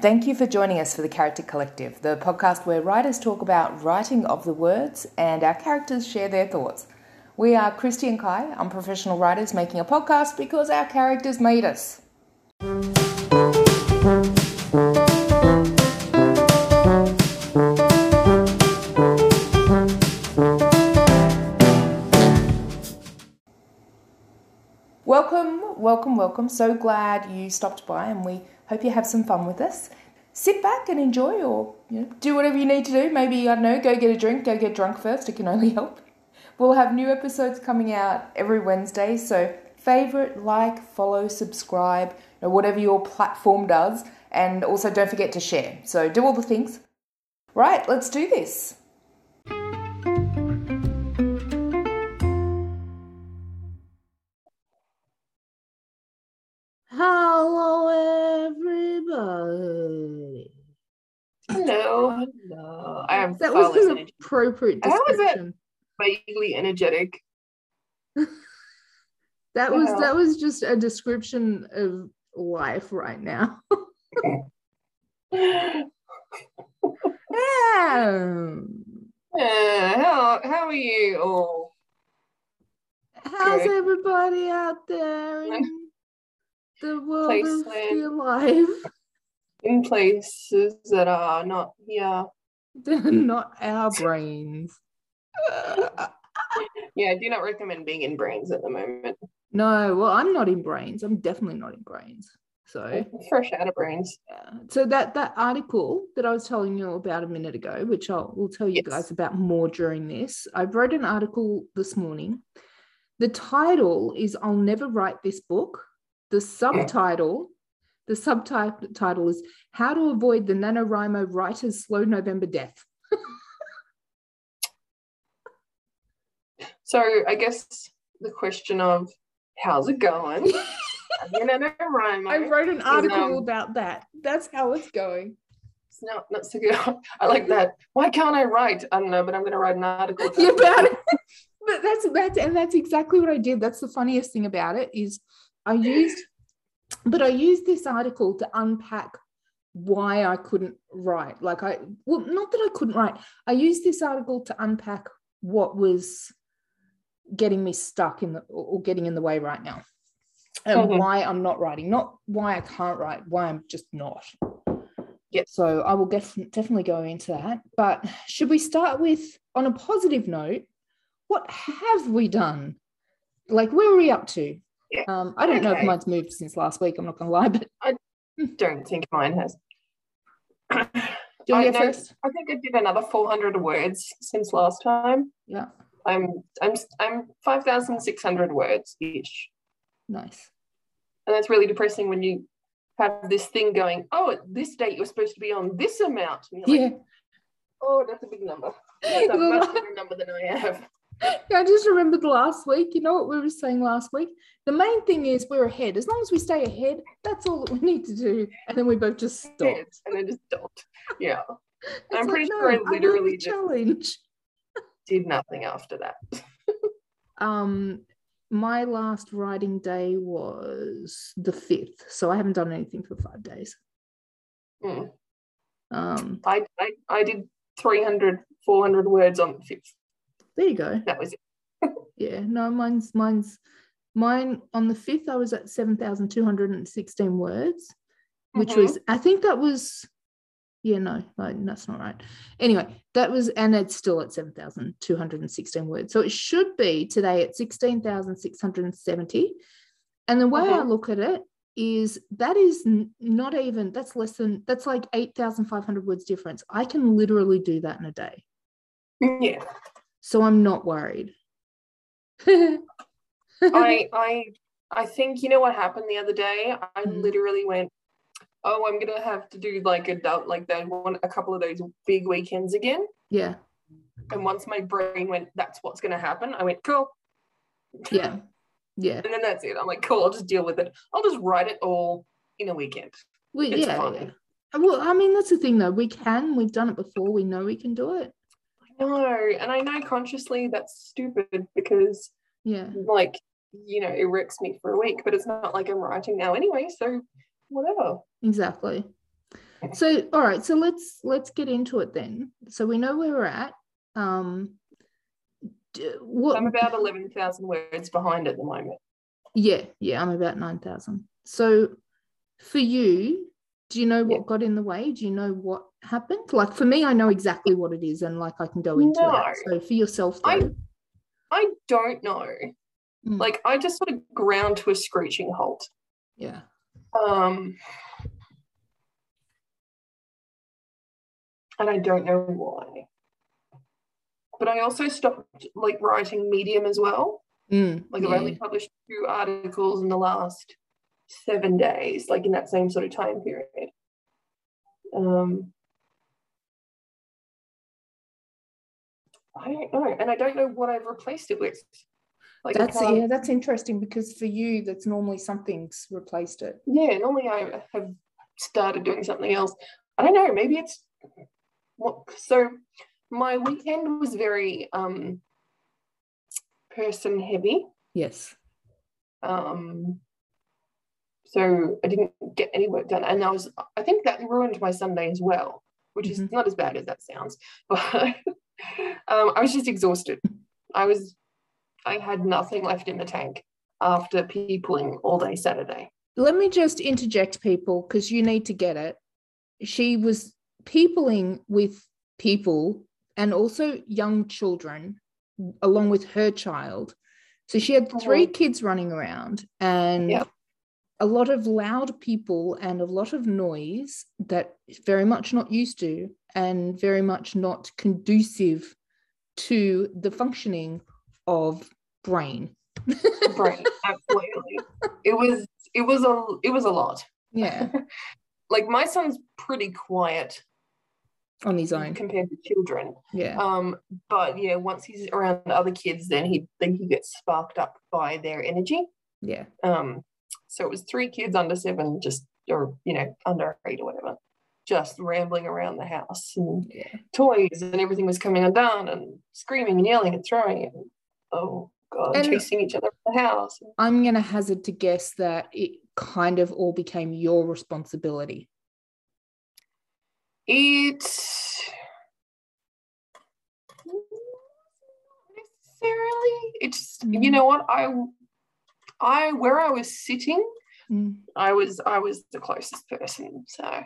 Thank you for joining us for the Character Collective, the podcast where writers talk about writing of the words and our characters share their thoughts. We are Christy and Kai, unprofessional writers making a podcast because our characters made us. Welcome, welcome. So glad you stopped by and we hope you have some fun with us. Sit back and enjoy or you know, do whatever you need to do. Maybe, I don't know, go get a drink, go get drunk first. It can only help. We'll have new episodes coming out every Wednesday. So, favorite, like, follow, subscribe, you know, whatever your platform does. And also, don't forget to share. So, do all the things. Right, let's do this. Hello, hello. I am That was an energetic. appropriate How was description. vaguely energetic. That was that was just a description of life right now. Uh, Yeah. how how are you all? How's Good. everybody out there in the world of Placeland. your life? In places that are not here. They're mm. not our brains. Yeah, I do not recommend being in brains at the moment. No, well, I'm not in brains. I'm definitely not in brains. So Fresh out of brains. Yeah. So that that article that I was telling you about a minute ago, which I'll will tell you Yes. guys about more during this. I wrote an article this morning. The title is "I'll never write this book." The mm. subtitle, the subtitle is "How to Avoid the NaNoWriMo Writer's Slow November Death." So I guess the question of how's it going? I wrote an article um, about that. That's how it's going. It's not not so good. I like that. Why can't I write? I don't know, but I'm gonna write an article. yeah, about it. But that's that's and that's exactly what I did. That's the funniest thing about it is I used, but I used this article to unpack why I couldn't write. Like I, well, not that I couldn't write. I used this article to unpack what was getting me stuck in the or getting in the way right now, and Mhm. why I'm not writing. Not why I can't write. Why I'm just not. Yep. So I will def- definitely go into that. But should we start with on a positive note? What have we done? Like, where are we up to? Yeah. Um, I don't know if mine's moved since last week. I'm not gonna lie, but I Don't think mine has. do you I want to go know- first? I think I did another 400 words since last time. Yeah, I'm I'm I'm 5,600 words each, nice. and that's really depressing when you have this thing going. Oh, at this date you're supposed to be on this amount. Like, Yeah. oh, that's a big number. That's a much bigger number than I have. Yeah, I just remembered last week. You know what we were saying last week? The main thing is we're ahead. As long as we stay ahead, that's all that we need to do. And then we both just stop. And then just don't. Yeah, I'm pretty like, sure I literally just- challenge. did nothing after that. Um, my last writing day was the fifth, so I haven't done anything for five days. Hmm. Um, I, I I did 300, 400 words on the fifth. There you go. That was it. Yeah, no, mine's mine's mine on the fifth. I was at seven thousand two hundred and sixteen words, which Mhm. was I think that was, yeah, no, like, that's not right. Anyway, that was and it's still at seven thousand two hundred and sixteen words. So it should be today at sixteen thousand six hundred and seventy. And the way I Mhm. look at it is that is not even that's less than that's like eight thousand five hundred words difference. I can literally do that in a day, yeah. So I'm not worried. I I I think you know what happened the other day. I Mhm. literally went, "Oh, I'm gonna have to do like a like that one a couple of those big weekends again." yeah, And once my brain went, "That's what's gonna happen," I went, "Cool." yeah, yeah. And then that's it. I'm like, "Cool." I'll just deal with it. I'll just write it all in a weekend. Well, It's yeah, fine. yeah. Well, I mean, that's the thing though. We can, we've done it before. We know we can do it. No, and I know consciously that's stupid because Yeah. like you know it wrecks me for a week, but it's not like I'm writing now anyway. So whatever. Exactly. So all right, so let's let's get into it then. So we know where we're at. Um d- what I'm about 11,000 words behind at the moment. yeah, yeah, I'm about nine thousand. So for you, do you know what Yeah. got in the way? Do you know what happened? Like for me, I know exactly what it is and like I can go into. No. So for yourself though, I- I don't know. Mm. Like I just sort of ground to a screeching halt. yeah. Um, and I don't know why. But I also stopped like writing Medium as well. Mm, Like I've yeah. only published two articles in the last seven days, like in that same sort of time period. Um, I don't know, and I don't know what I've replaced it with. Like That's can't- yeah, that's interesting because for you, that's normally something's replaced it. yeah, normally I have started doing something else. I don't know, maybe it's what so my weekend was very um person heavy. Yes. Um so I didn't get any work done. And I was I think that ruined my Sunday as well, which is Mhm. not as bad as that sounds. But um I was just exhausted. I was I had nothing left in the tank after peopling all day Saturday. Let me just interject, people, because you need to get it. She was peopling with people and also young children along with her child. So she had 3 kids running around and Yep. A lot of loud people and a lot of noise that is very much not used to and very much not conducive to the functioning of brain. Right, absolutely. It was it was a it was a lot. Yeah, Like my son's pretty quiet on his own. compared to children. Yeah. Um, but yeah, once he's around other kids, then he then he gets sparked up by their energy. Yeah. Um, so it was three kids under seven, just or you know under eight or whatever, just rambling around the house and Yeah. toys and everything was coming undone and screaming and yelling and throwing and oh god, And- chasing each other around the house. I'm going to hazard to guess that it kind of all became your responsibility. It necessarily. It's you Mm. know what I I where I was sitting, Mm. I was I was the closest person. So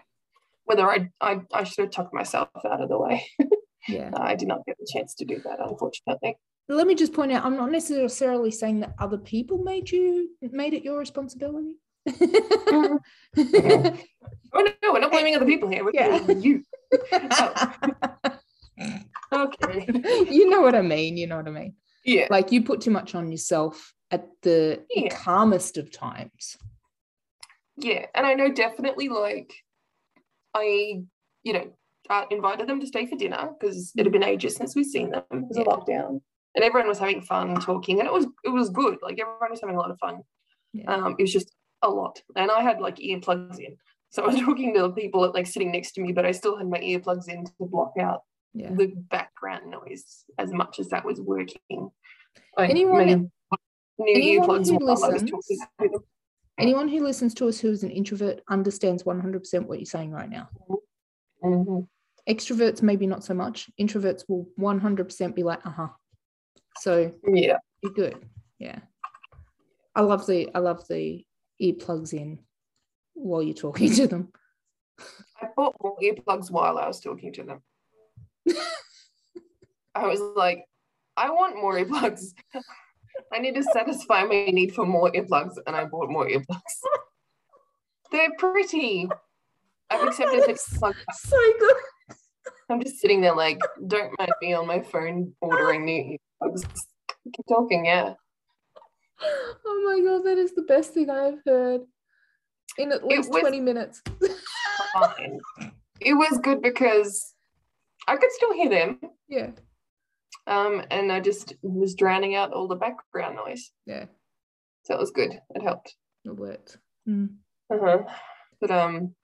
whether I I, I should have tucked myself out of the way. Yeah. I did not get the chance to do that, unfortunately. Let me just point out I'm not necessarily saying that other people made you made it your responsibility. Oh no, we're not blaming other people here. We're Yeah. blaming you. Okay. you know what I mean. You know what I mean. Yeah. Like you put too much on yourself at the Yeah. calmest of times. Yeah, and I know definitely like I, you know, uh, invited them to stay for dinner because it had been ages since we'd seen them. It was a lockdown, and everyone was having fun talking, and it was it was good. Like everyone was having a lot of fun. Yeah. Um, it was just a lot, and I had like earplugs in, so I was talking to the people that like sitting next to me, but I still had my earplugs in to block out Yeah. the background noise as much as that was working. I Anyone- may have put new anyone who while I was listens-. Anyone who listens to us who is an introvert understands 100% what you're saying right now. Mhm. Extroverts, maybe not so much. Introverts will 100% be like, uh huh. So Yeah. you're good. Yeah. I love the I love the earplugs in while you're talking to them. I bought more earplugs while I was talking to them. I was like, I want more earplugs. I need to satisfy my need for more earplugs, and I bought more earplugs. They're pretty. I've accepted the plug. So good. I'm just sitting there like, don't mind me on my phone ordering new earplugs. Keep talking, yeah. Oh my god, that is the best thing I've heard in at least was- 20 minutes. Fine. It was good because I could still hear them, yeah. Um, and I just was drowning out all the background noise. Yeah. So it was good. It helped. It worked. Mm. Uh-huh. But um,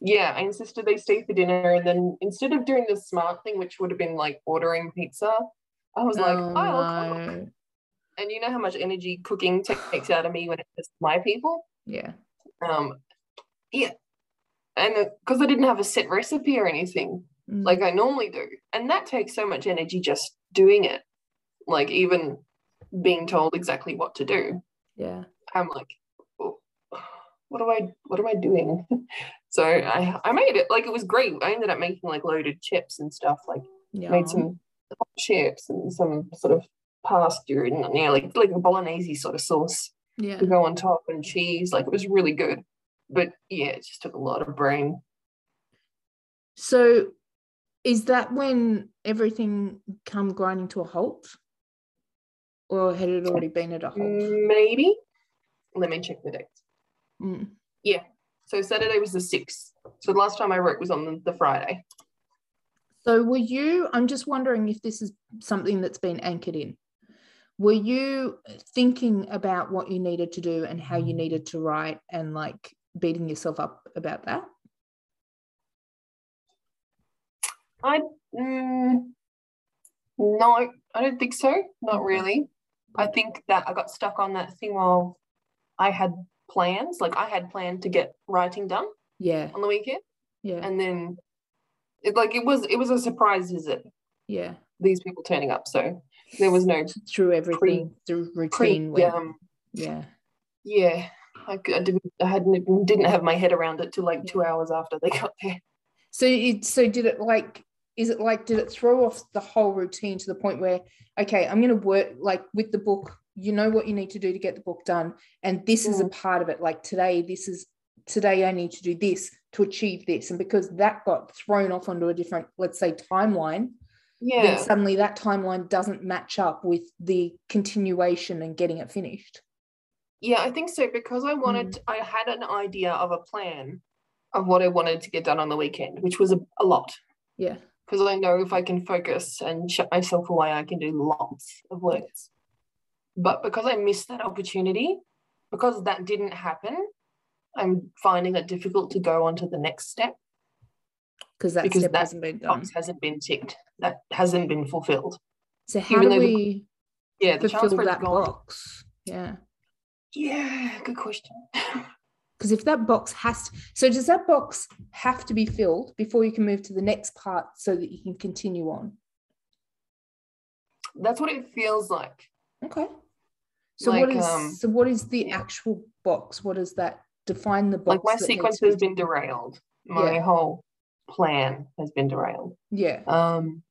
yeah, I insisted they stay for dinner, and then instead of doing the smart thing, which would have been like ordering pizza, I was like, Oh, I'll cook. no. And you know how much energy cooking takes out of me when it's just my people. Yeah. Um, yeah, and because I didn't have a set recipe or anything Mm. like I normally do, and that takes so much energy just doing it. Like even being told exactly what to do, yeah. I'm like, "Oh, what do I what am I doing? so I I made it like it was great. I ended up making like loaded chips and stuff. Like Yeah. made some chips and some sort of pasta and yeah, like like a bolognese sort of sauce yeah. to go on top and cheese. Like it was really good. But yeah, it just took a lot of brain. So is that when everything come grinding to a halt? Or had it already been at a halt? Maybe. Let me check the dates. Mm. So Saturday was the sixth. So the last time I wrote was on the, the Friday. So were you, I'm just wondering if this is something that's been anchored in. Were you thinking about what you needed to do and how you needed to write and like beating yourself up about that? I mm, no, I don't think so. Not really. I think that I got stuck on that thing while I had plans. Like I had planned to get writing done Yeah. on the weekend, Yeah. and then it like it was it was a surprise visit. Yeah. These people turning up, so there was no Through everything, through routine. when- Um, yeah. yeah, I, I didn't I hadn't didn't have my head around it till like two hours after they got there. So it so did it like is it like did it throw off the whole routine to the point where okay I'm going to work like with the book you know what you need to do to get the book done and this is a mm. part of it like today this is today I need to do this to achieve this and because that got thrown off onto a different let's say timeline then Yeah, suddenly that timeline doesn't match up with the continuation and getting it finished. Yeah, I think so because I wanted mm. I had an idea of a plan of what I wanted to get done on the weekend, which was a, a lot. yeah because I know if I can focus and shut myself away, I can do lots of works. But because I missed that opportunity, because that didn't happen, I'm finding it difficult to go on to the next step. because that Because step that hasn't been done Box hasn't been ticked. That hasn't been fulfilled. so how even do though the- we Yeah, the fulfill for that go on- box yeah Yeah, good question. Because if that box has to, so does that box have to be filled before you can move to the next part so that you can continue on? That's what it feels like. Okay. So what Like, is um, so what is the actual box? What does that define the box? Like my sequence has been derailed. My Yeah. whole plan has been derailed. Yeah. Um,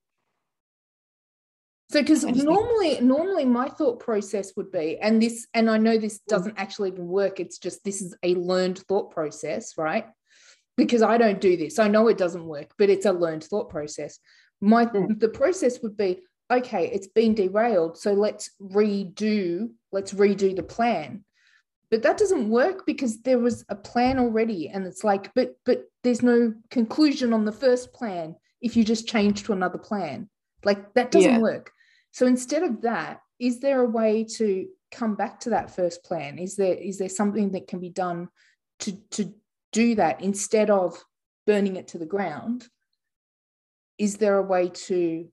So because normally normally my thought process would be, and this, and I know this doesn't actually even work, it's just this is a learned thought process, right? Because I don't do this. I know it doesn't work, but it's a learned thought process. My Mm. the process would be, okay, it's been derailed. So let's redo, let's redo the plan. But that doesn't work because there was a plan already. And it's like, but but there's no conclusion on the first plan if you just change to another plan. Like that doesn't Yeah. work. So instead of that, is there a way to come back to that first plan? Is there is there something that can be done to to do that instead of burning it to the ground? Is there a way to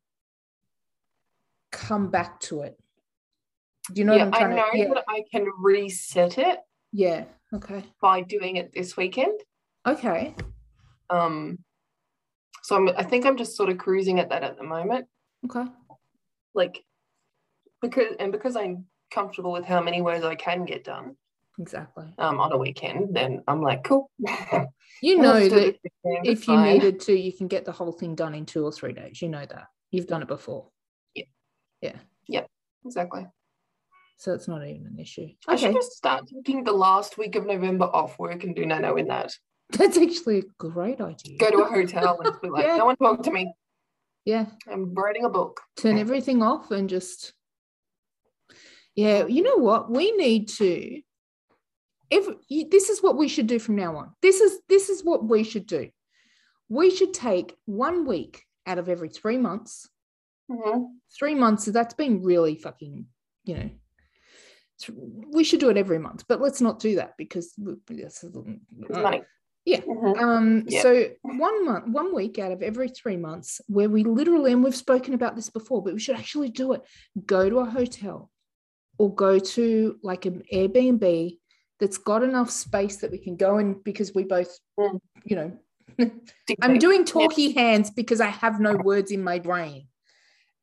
come back to it? Do you know yeah, what I'm I know to? Yeah, that I can reset it yeah. Okay. by doing it this weekend. Okay. Um, so I'm, I think I'm just sort of cruising at that at the moment, Okay. Like because and because I'm comfortable with how many words I can get done Exactly. um, on a weekend, then I'm like, cool. You know that weekend, if you fine. needed to, you can get the whole thing done in two or three days. You know that. You've done it before. Yeah yeah yeah exactly. So it's not even an issue. I should just start taking the last week of November off work and do nano in that. That's actually a great idea. Go to a hotel and be like, Yeah. no one talk to me. Yeah. I'm writing a book. Turn everything off and just Yeah, you know what? We need to if this is what we should do from now on. This is this is what we should do. We should take one week out of every 3 months Mhm. three months that's been really fucking you know we should do it every month but let's not do that because we- this is- It's money. Yeah. Mhm. um Yeah. so one month one week out of every three months where we literally and we've spoken about this before but we should actually do it go to a hotel or go to like an airbnb that's got enough space that we can go in because we both, Mm. you know, I'm doing talky hands because I have no words in my brain.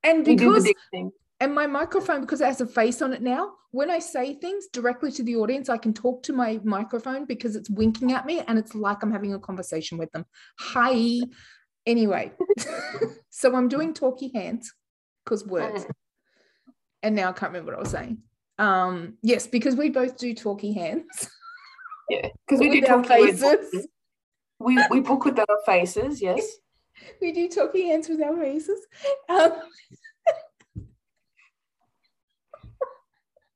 And You do the because. And my microphone, because it has a face on it now, when I say things directly to the audience, I can talk to my microphone because it's winking at me and it's like I'm having a conversation with them. Hi. Anyway, so I'm doing talky hands because words. And now I can't remember what I was saying. Um, yes, because we both do talky hands. Yeah, because we do talky faces. we we book with our faces. Yes. We do talky hands with our faces. Um,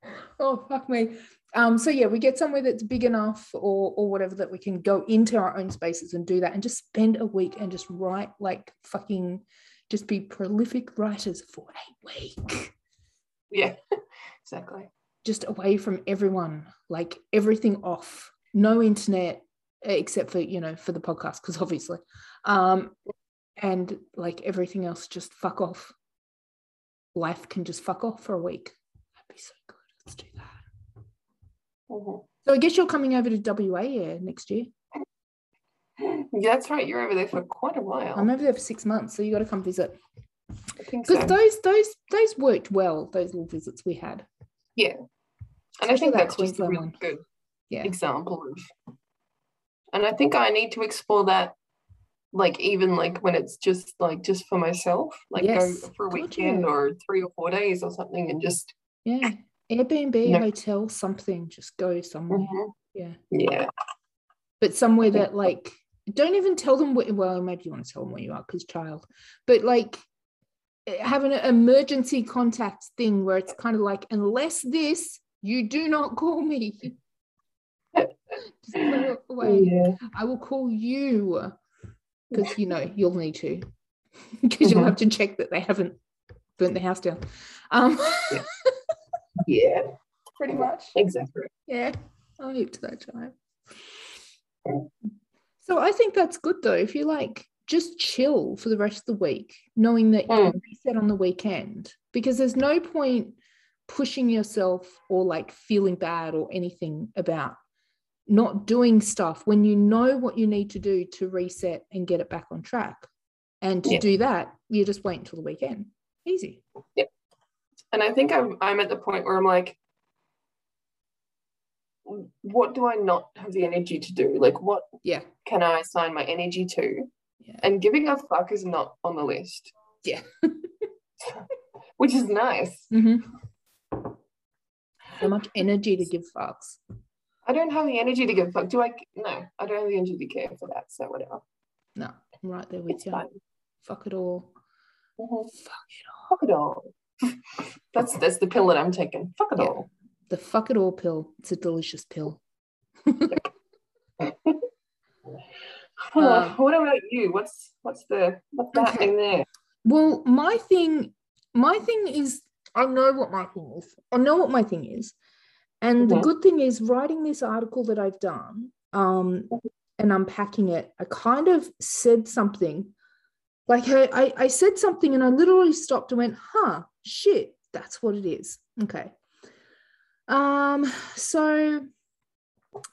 oh fuck me. Um, so yeah, we get somewhere that's big enough or or whatever that we can go into our own spaces and do that and just spend a week and just write like fucking just be prolific writers for a week. Yeah. exactly. Just away from everyone, like everything off, no internet except for you know for the podcast because obviously um and like everything else just fuck off life can just fuck off for a week that'd be so good let's do that So i guess you're coming over to wa yeah next year Yeah, that's right. You're over there for quite a while. i'm over there for six months so you got to come visit I think so. because those those those worked well those little visits we had Yeah. And I think that's just a really one. good yeah example of and I think I need to explore that like even like when it's just like just for myself, like Yes. go for a weekend or three or four days or something and just yeah airbnb No. hotel something just go somewhere Mhm. yeah yeah. but somewhere that like don't even tell them what well maybe you want to tell them where you are because child but like have an emergency contact thing where it's kind of like unless this you do not call me Just go away. Yeah. i will call you because you know you'll need to because you'll Mhm. have to check that they haven't burnt the house down um Yeah. pretty much Exactly. Yeah, I'll hope to that time. So I think that's good though. If you like, just chill for the rest of the week, knowing that you can mm. reset on the weekend, because there's no point pushing yourself or like feeling bad or anything about not doing stuff when you know what you need to do to reset and get it back on track. And to Yeah. do that, you just wait until the weekend. Easy. And I think I'm I'm at the point where I'm like, what do I not have the energy to do? Like what Yeah. can I assign my energy to? Yeah. And giving a fuck is not on the list. Yeah. Which is nice. hmm So much energy to give fucks. I don't have the energy to give fuck. Do I? No, I don't have the energy to care for that. So whatever. No, I'm right there with It's you. Fuck it all. Mhm. Fuck it all. Fuck it all. That's that's the pill that I'm taking. Fuck it Yeah. all. The fuck it all pill. It's a delicious pill. Um, what about you? What's what's the what's Okay. happening there? Well, my thing, my thing is, I know what my thing is. I know what my thing is. And the Mhm. good thing is, writing this article that I've done um, and unpacking it, I kind of said something. Like I, I, I said something and I literally stopped and went, huh, shit, that's what it is. Okay. Um, so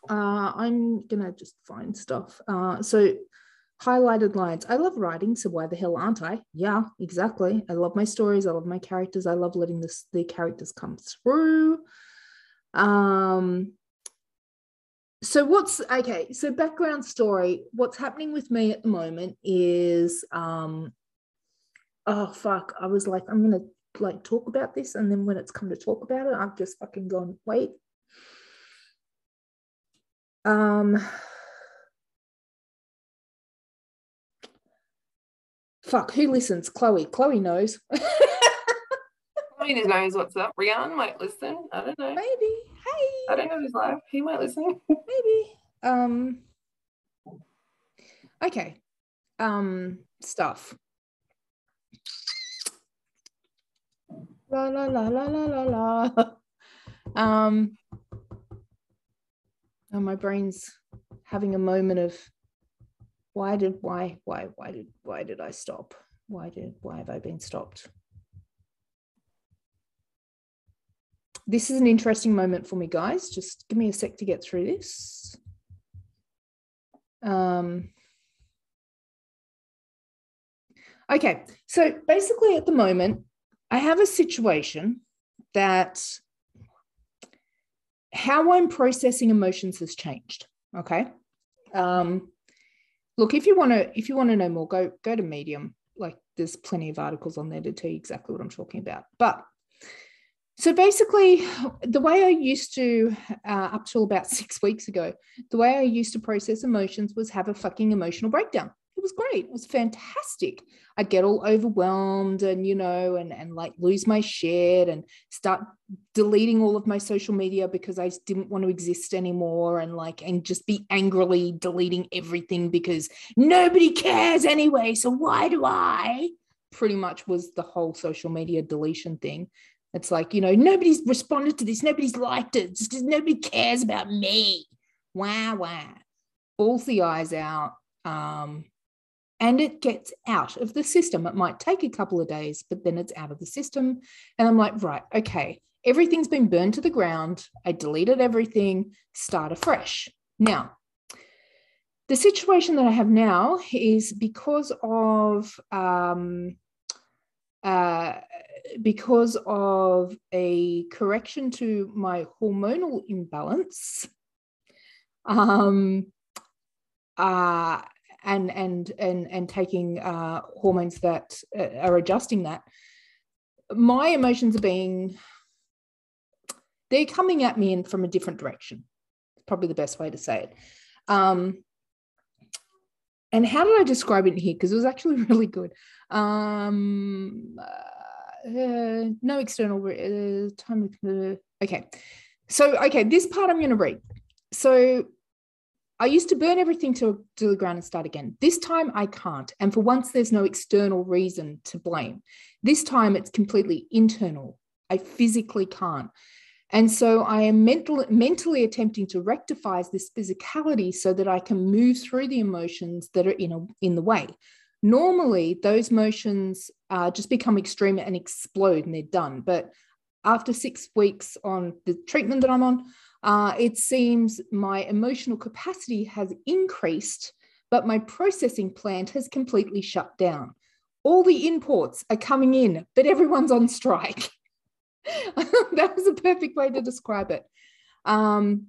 uh, I'm gonna just find stuff. Uh, so highlighted lines. I love writing, so why the hell aren't I? Yeah, exactly. I love my stories. I love my characters. I love letting this the characters come through. Um. So what's okay? So background story. What's happening with me at the moment is um. Oh fuck! I was like, I'm gonna like talk about this, and then when it's come to talk about it, I've just fucking gone wait. Um. Fuck, who listens? Chloe. Chloe knows. Chloe knows what's up. Rian might listen. I don't know. Maybe. Hey. I don't know who's live. He might listen. Maybe. Um. Okay. Um. Stuff. La la la la la la la. Um. Oh, my brain's having a moment of why did why why why did why did I stop? Why did why have I been stopped? this is an interesting moment for me, guys. Just give me a sec to get through this. Um, okay, so basically at the moment, I have a situation that how I'm processing emotions has changed. Okay. Um, look, if you want to, if you want to know more, go go to Medium. Like, there's plenty of articles on there to tell you exactly what I'm talking about. But so basically, the way I used to, uh, up till about six weeks ago, the way I used to process emotions was have a fucking emotional breakdown. It was great. It was fantastic. I'd get all overwhelmed and, you know, and, and like lose my shit and start deleting all of my social media because I didn't want to exist anymore and like, and just be angrily deleting everything because nobody cares anyway. So why do I? Pretty much was the whole social media deletion thing. It's like, you know, nobody's responded to this, nobody's liked it, just nobody cares about me. Wow, wow. Balls the eyes out. Um, and it gets out of the system. It might take a couple of days, but then it's out of the system. And I'm like, right, okay, everything's been burned to the ground. I deleted everything, start afresh. Now, the situation that I have now is because of um, uh, because of a correction to my hormonal imbalance. Um, uh, and and and and taking uh, hormones that uh, are adjusting that my emotions are being they're coming at me in from a different direction probably the best way to say it. Um, and how did i describe it here? Because it was actually really good. Um, uh, no external uh, time okay. So okay this part i'm going to read. So I used to burn everything to, to the ground and start again. This time I can't. And for once, there's no external reason to blame. This time it's completely internal. I physically can't. And so I am mental, mentally attempting to rectify this physicality so that I can move through the emotions that are in, a, in the way. Normally, those motions uh, just become extreme and explode and they're done. But after six weeks on the treatment that I'm on, uh, it seems my emotional capacity has increased, but my processing plant has completely shut down. All the imports are coming in, but everyone's on strike. that was a perfect way to describe it. Um,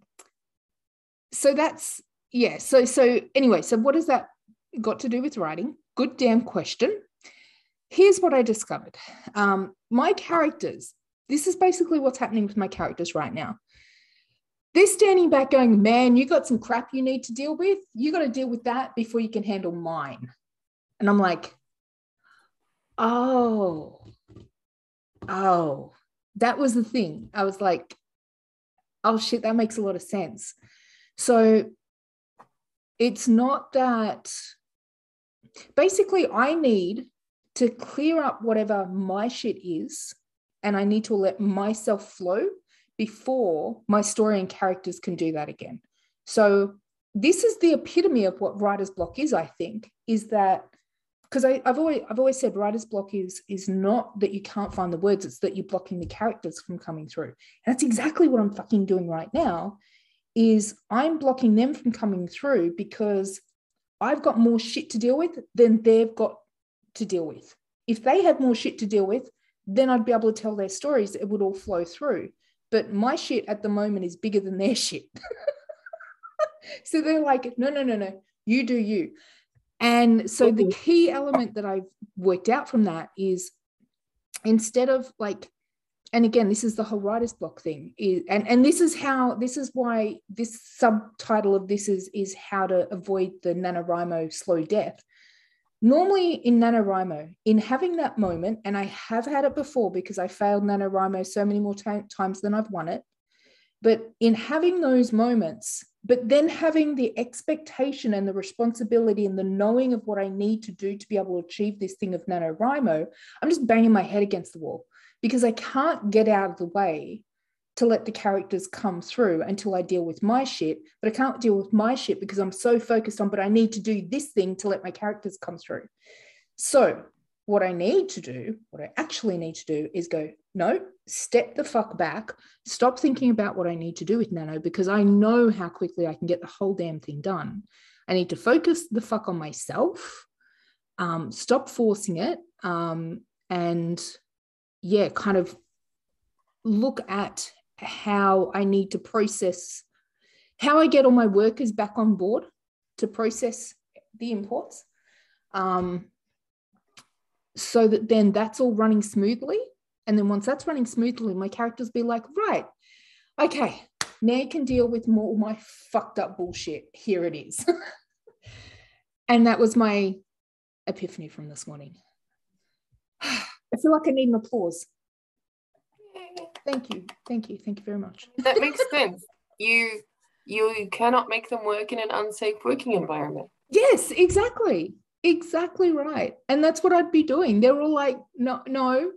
so that's yeah. So so anyway, so what has that got to do with writing? Good damn question. Here's what I discovered. Um, my characters. This is basically what's happening with my characters right now. They're standing back going, man, you got some crap you need to deal with. You got to deal with that before you can handle mine. And I'm like, oh, oh, that was the thing. I was like, oh shit, that makes a lot of sense. So it's not that basically I need to clear up whatever my shit is and I need to let myself flow before my story and characters can do that again. So this is the epitome of what writer's block is, I think, is that because I've always I've always said writer's block is is not that you can't find the words, it's that you're blocking the characters from coming through. And that's exactly what I'm fucking doing right now, is I'm blocking them from coming through because I've got more shit to deal with than they've got to deal with. If they had more shit to deal with, then I'd be able to tell their stories. It would all flow through but my shit at the moment is bigger than their shit. so they're like, no, no, no, no, you do you. And so the key element that I've worked out from that is instead of like, and again, this is the whole writer's block thing, is, and and this is how this is why this subtitle of this is is how to avoid the NaNoWriMo slow death normally in NaNoWriMo, in having that moment, and I have had it before because I failed NaNoWriMo so many more t- times than I've won it, but in having those moments, but then having the expectation and the responsibility and the knowing of what I need to do to be able to achieve this thing of NaNoWriMo, I'm just banging my head against the wall because I can't get out of the way to let the characters come through until I deal with my shit. But I can't deal with my shit because I'm so focused on, but I need to do this thing to let my characters come through. So, what I need to do, what I actually need to do is go, no, step the fuck back, stop thinking about what I need to do with Nano because I know how quickly I can get the whole damn thing done. I need to focus the fuck on myself, um, stop forcing it, um, and yeah, kind of look at how I need to process, how I get all my workers back on board to process the imports. Um, so that then that's all running smoothly. And then once that's running smoothly, my characters be like, right, okay, now you can deal with more my fucked up bullshit. Here it is. and that was my epiphany from this morning. I feel like I need an applause. Thank you. Thank you. Thank you very much. That makes sense. You you cannot make them work in an unsafe working environment. Yes, exactly. Exactly right. And that's what I'd be doing. They're all like, no, no,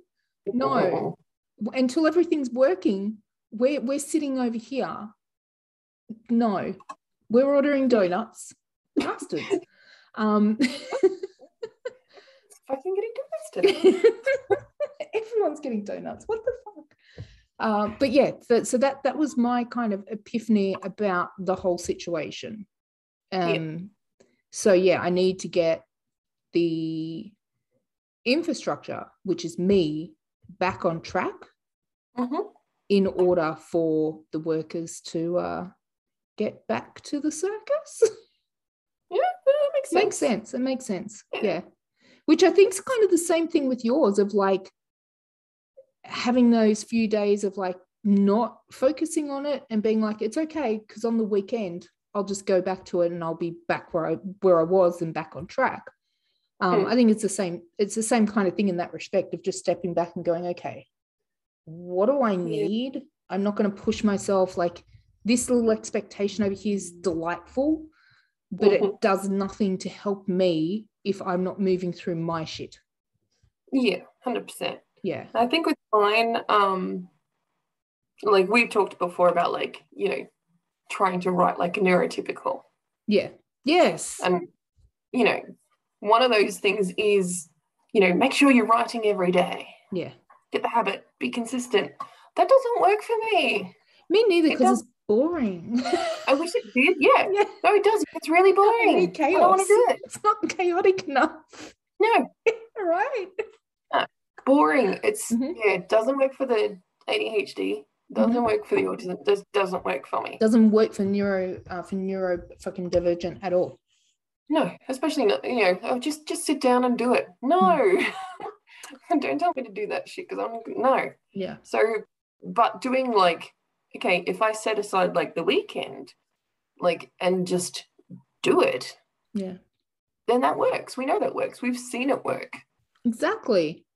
no. Until everything's working, we're we're sitting over here. No. We're ordering donuts. Bastards. um Fucking getting devastated. everyone's getting donuts. What the fuck? Uh, but yeah, so, so that that was my kind of epiphany about the whole situation. Um, So yeah, I need to get the infrastructure, which is me, back on track Mhm. in order for the workers to uh, get back to the circus. Yeah, that makes sense. makes sense. It makes sense. Yeah. Yeah. Which I think is kind of the same thing with yours of like having those few days of like not focusing on it and being like, it's okay, because on the weekend I'll just go back to it and I'll be back where I where I was and back on track. Um, Hmm. I think it's the same, it's the same kind of thing in that respect of just stepping back and going, okay, what do I need? I'm not going to push myself like this little expectation over here is delightful, but it Mhm. does nothing to help me if I'm not moving through my shit. Yeah, hundred percent. Yeah. I think with mine, um, like we've talked before about like you know trying to write like a neurotypical, Yeah. Yes. and you know one of those things is you know make sure you're writing every day, yeah. get the habit, be consistent. That doesn't work for me. Me neither, It because it's boring. I wish it did. Yeah, yeah. no, it does. It's really boring. need I don't want to do it. It's not chaotic enough. No, right. Boring. It's Mhm. yeah, it doesn't work for the ADHD. Doesn't Mhm. work for the autism. Just doesn't work for me. Doesn't work for neuro uh, for neuro fucking divergent at all. No, especially not, you know, oh, just just sit down and do it. No, don't tell me to do that shit because I'm no. Yeah. So, but doing like, okay, if I set aside like the weekend, like, and just do it, Yeah. then that works. We know that works. We've seen it work. Exactly.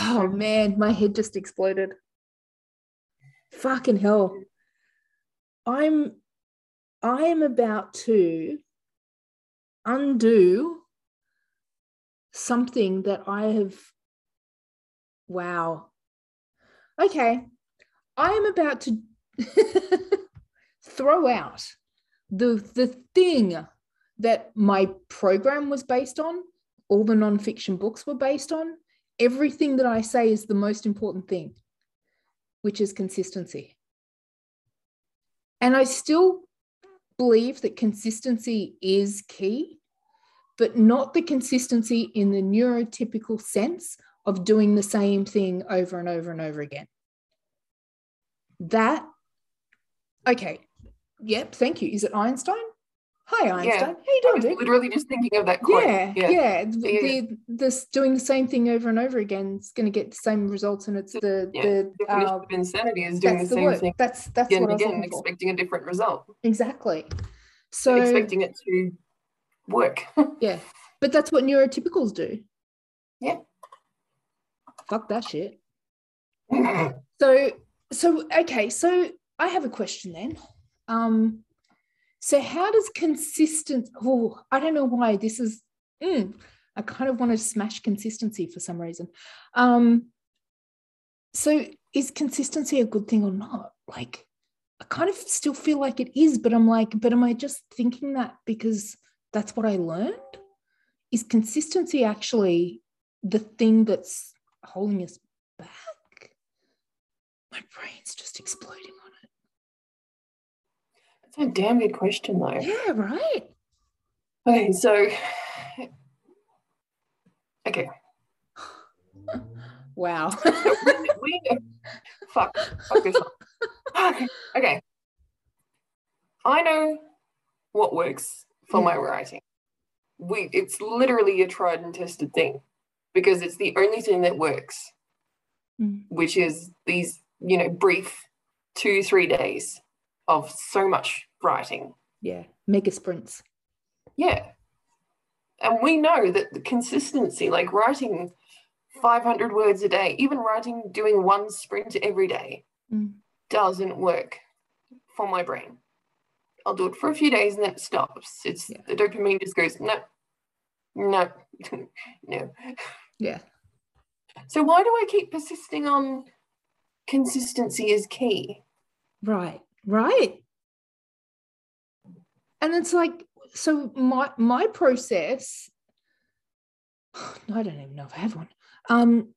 Oh man, my head just exploded. Fucking hell. I'm I am about to undo something that I have wow. Okay. I am about to throw out the the thing that my program was based on all the nonfiction books were based on, everything that I say is the most important thing, which is consistency. And I still believe that consistency is key, but not the consistency in the neurotypical sense of doing the same thing over and over and over again. That, okay, yep, thank you. Is it Einstein? Hi, Einstein. How you I doing, was dude? literally just thinking of that quote. yeah, yeah, yeah. Yeah. the- this doing the same thing over and over again is going to get the same results, and it's the Yeah, the Definition uh, of insanity is doing the that's the same thing That's that's again what I and was again, looking for. expecting a different result, Exactly. So expecting it to work. yeah, but that's what neurotypicals do. Yeah. Fuck that shit. So so okay, so I have a question then. Um, so how does consistent? Oh, I don't know why this is. mm, I kind of want to smash consistency for some reason. Um, so is consistency a good thing or not? Like, I kind of still feel like it is, but I'm like, but am I just thinking that because that's what I learned? Is consistency actually the thing that's holding us back? my brain's just exploding a damn good question, though. Yeah, right. Okay, so okay, Wow. we, fuck fuck this. Okay, okay. I know what works for my writing. We it's literally a tried and tested thing because it's the only thing that works, Mm. which is these you know brief two three days of so much writing. yeah, mega sprints. Yeah. And we know that the consistency, like writing 500 words a day, even writing, doing one sprint every day, Mm. doesn't work for my brain. I'll do it for a few days and then it stops. It's Yeah. the dopamine just goes, no, no, no. Yeah. So why do I keep persisting on consistency is key? Right. Right. And it's like, so my my process, I don't even know if I have one. Um,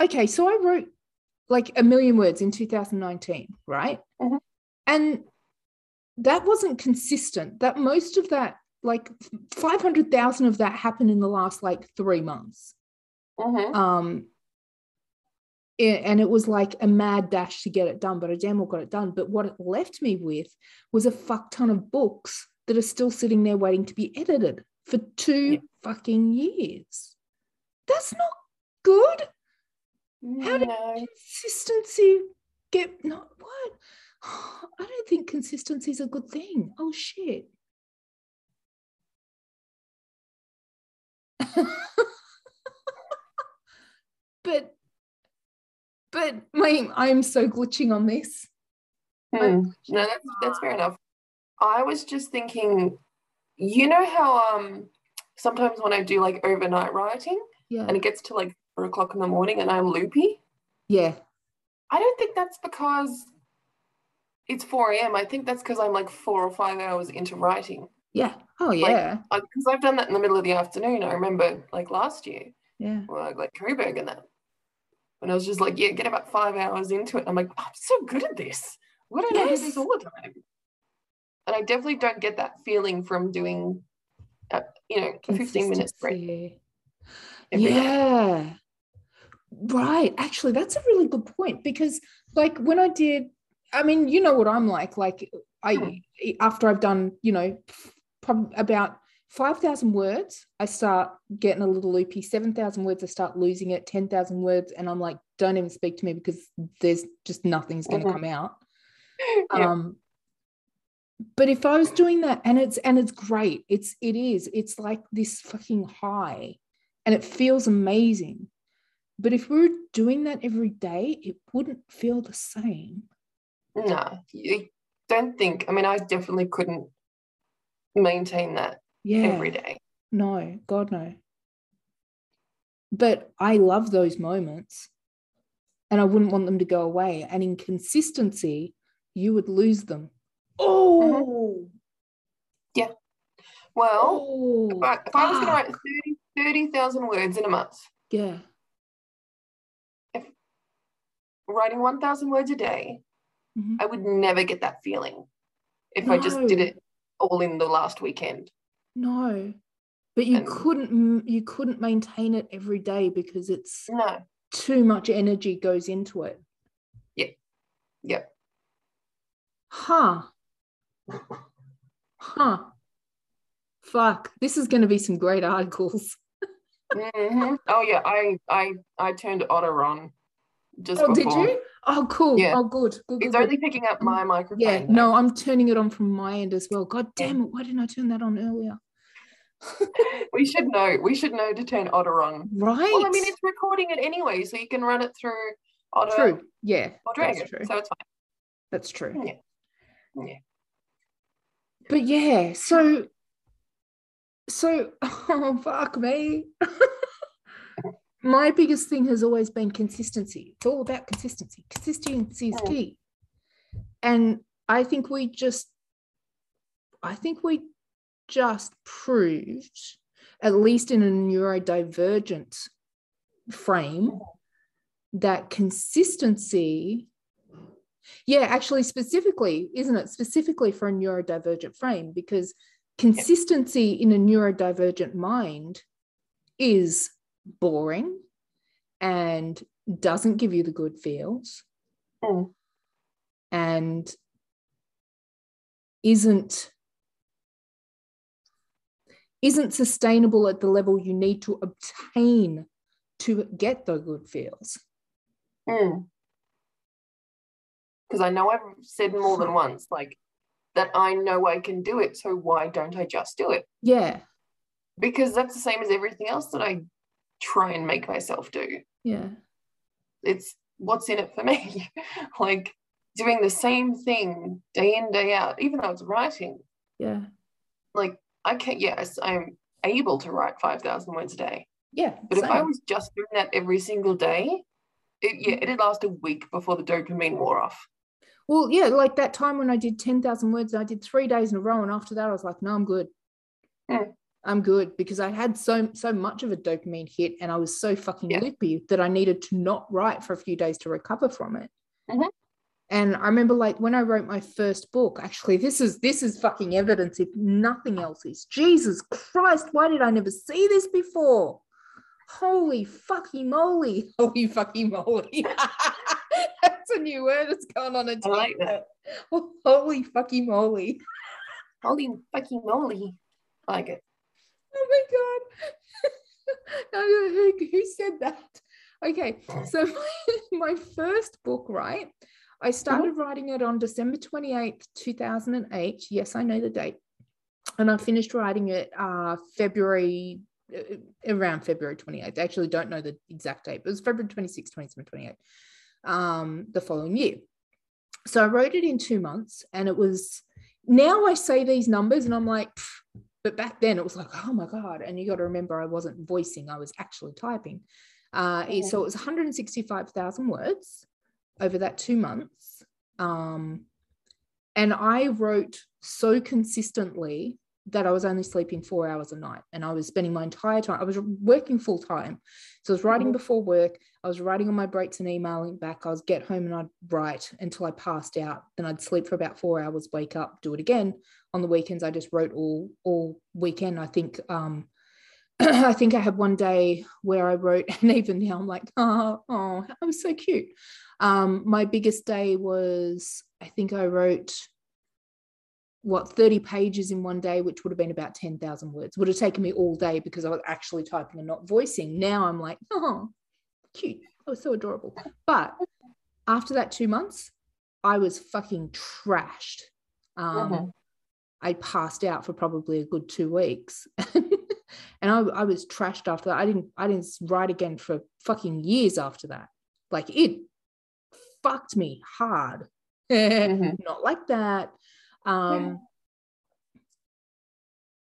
okay, so I wrote like a million words in 2019, right? Mhm. And that wasn't consistent. That most of that, like 500,000 of that happened in the last like three months. Mhm. um it- and it was like a mad dash to get it done but i damn well got it done. But what it left me with was a fuck ton of books that are still sitting there waiting to be edited for two Yeah. fucking years. That's not good. How did- no. consistency get not what? I don't think consistency is a good thing. Oh shit. But but my i'm so glitching on this Hmm. No, that's that's fair enough. I was just thinking, you know how um sometimes when I do like overnight writing yeah and it gets to like four o'clock in the morning and I'm loopy, yeah I don't think that's because it's 4 a.m. I think that's because I'm like four or five hours into writing. yeah oh yeah Because I've done that in the middle of the afternoon. I remember like last year, yeah or like Coburg and that. And I was just like, yeah, get about five hours into it. I'm like, I'm so good at this. Why don't I do this all the time? And I definitely don't get that feeling from doing, uh, you know, 15 minutes sprint. Consistency. every day. yeah right actually that's a really good point because like when i did i mean you know what i'm like like i Hmm. after i've done you know about 5000 words i start getting a little loopy 7000 words i start losing it 10000 words and i'm like don't even speak to me because there's just nothing's going to Mhm. come out Yeah. um but if i was doing that and it's and it's great it's it is it's like this fucking high and it feels amazing but if we were doing that every day it wouldn't feel the same No, you don't think. I mean, I definitely couldn't maintain that yeah. every day. no god no. But i love those moments and i wouldn't want them to go away. And in consistency you would lose them. Oh. Yeah. Well, oh. if I, if I was going to write fuck. 30 30,000 words in a month, yeah. If writing 1,000 words a day, Mhm. I would never get that feeling if I just did it all in the last weekend. No, but you And- couldn't you couldn't maintain it every day because it's No. too much energy goes into it. Yep. Yep. Huh. Huh. Fuck. This is going to be some great articles. Mhm. Oh yeah, I I I turned Otter on just Oh, did you? Oh, cool. Yeah. Oh, good. Good. good, It's good. only picking up my microphone. yeah. though. No, I'm turning it on from my end as well. God damn it! Why didn't I turn that on earlier? we should know. We should know to turn Otter on. Right. Well, I mean, it's recording it anyway, so you can run it through Otter true. Yeah, or Dragon. true. So it's fine. That's true. Yeah. Yeah. But yeah, so so oh fuck me. My biggest thing has always been consistency. It's all about consistency. Consistency is Mm. key. And I think we just I think we just proved, at least in a neurodivergent frame, that consistency Yeah, actually, specifically, isn't it? Specifically for a neurodivergent frame, because consistency in a neurodivergent mind is boring and doesn't give you the good feels Mm. and isn't isn't sustainable at the level you need to obtain to get the good feels hmm. Because I know I've said more than once, like that I know I can do it. So why don't I just do it? yeah Because that's the same as everything else that I try and make myself do. yeah It's what's in it for me. like doing the same thing day in, day out, even though it's writing. yeah Like I can yes, I'm able to write 5,000 words a day. yeah But if I was just doing that every single day, it, yeah, it'd last a week before the dopamine wore off. well yeah like that time when i did 10000 words i did three days in a row and after that i was like no i'm good Hmm. i'm good because i had so so much of a dopamine hit and i was so fucking Yeah. loopy that i needed to not write for a few days to recover from it Mhm. And i remember like when i wrote my first book actually this is this is fucking evidence if nothing else is jesus christ why did i never see this before holy fucking moly holy fucking moly that's a new word it's gone on a I like that. TikTok. holy fucking moly Holy fucking moly. I like it. oh my god I don't know who, who said that okay so my, my first book right i started writing it on december 28th 2008 yes i know the date. And i finished writing it uh february uh, around february 28th i actually don't know the exact date but it was february 26 27 28 um the following year. So i wrote it in two months and it was now i say these numbers and i'm like "Pff," but back then it was like oh my god. And you got to remember i wasn't voicing i was actually typing. Uh, it- so it was 165000 words over that two months. Um, and i wrote so consistently that i was only sleeping four hours a night and i was spending my entire time i was working full time so i was writing Mhm. before work i was writing on my breaks and emailing back i was get home and i'd write until i passed out then i'd sleep for about four hours wake up do it again. On the weekends i just wrote all all weekend i think um i think i had one day where i wrote and even now i'm like oh oh i was so cute. Um my biggest day was i think i wrote what 30 pages in one day which would have been about 10,000 words. Would have taken me all day because i was actually typing and not voicing. Now i'm like oh cute. Oh so adorable. But after that 2 months i was fucking trashed. Um Mhm. I passed out for probably a good two weeks. and I, I was trashed after that. I didn't I didn't write again for fucking years after that. Like it fucked me hard. Mhm. Not like that. Um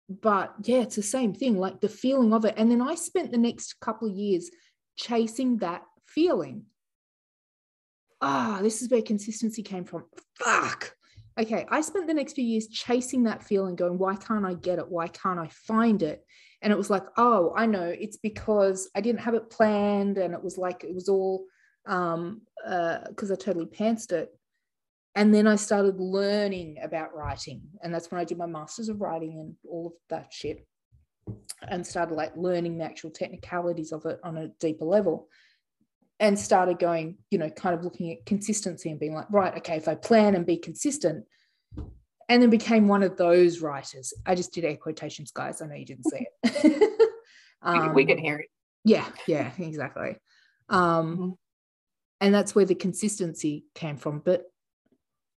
but yeah, it's the same thing, like the feeling of it. And then I spent the next couple of years chasing that feeling. Ah, this is where consistency came from. Fuck. Okay, I spent the next few years chasing that feeling, going, why can't I get it? Why can't I find it? And it was like, oh, I know, it's because I didn't have it planned, and it was like it was all um uh because I totally pantsed it. And then I started learning about writing, and that's when I did my masters of writing and all of that shit, and started like learning the actual technicalities of it on a deeper level and started going, you know, kind of looking at consistency and being like, right, okay, if I plan and be consistent, and then became one of those writers. I just did air quotations, guys. I know you didn't see it. We, um, we can hear it. yeah, yeah, exactly. Um, Mhm. And that's where the consistency came from. But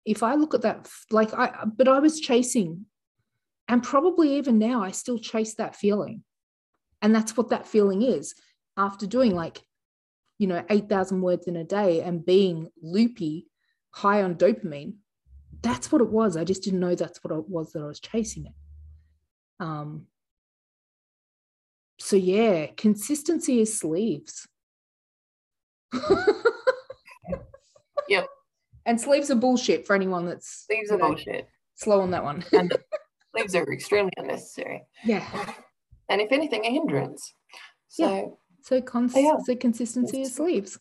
if I look at that, like I, but I was chasing, and probably even now, I still chase that feeling. And that's what that feeling is after doing like, you know, 8,000 words in a day and being loopy, high on dopamine. That's what it was. I just didn't know that's what it was that I was chasing it. Um, so yeah, consistency is sleeves. Yep. And sleeves are bullshit for anyone that's sleeves are know, bullshit. slow on that one. Leaves are extremely unnecessary. yeah. And if anything, a hindrance. So So cons- so consistency is sleeves.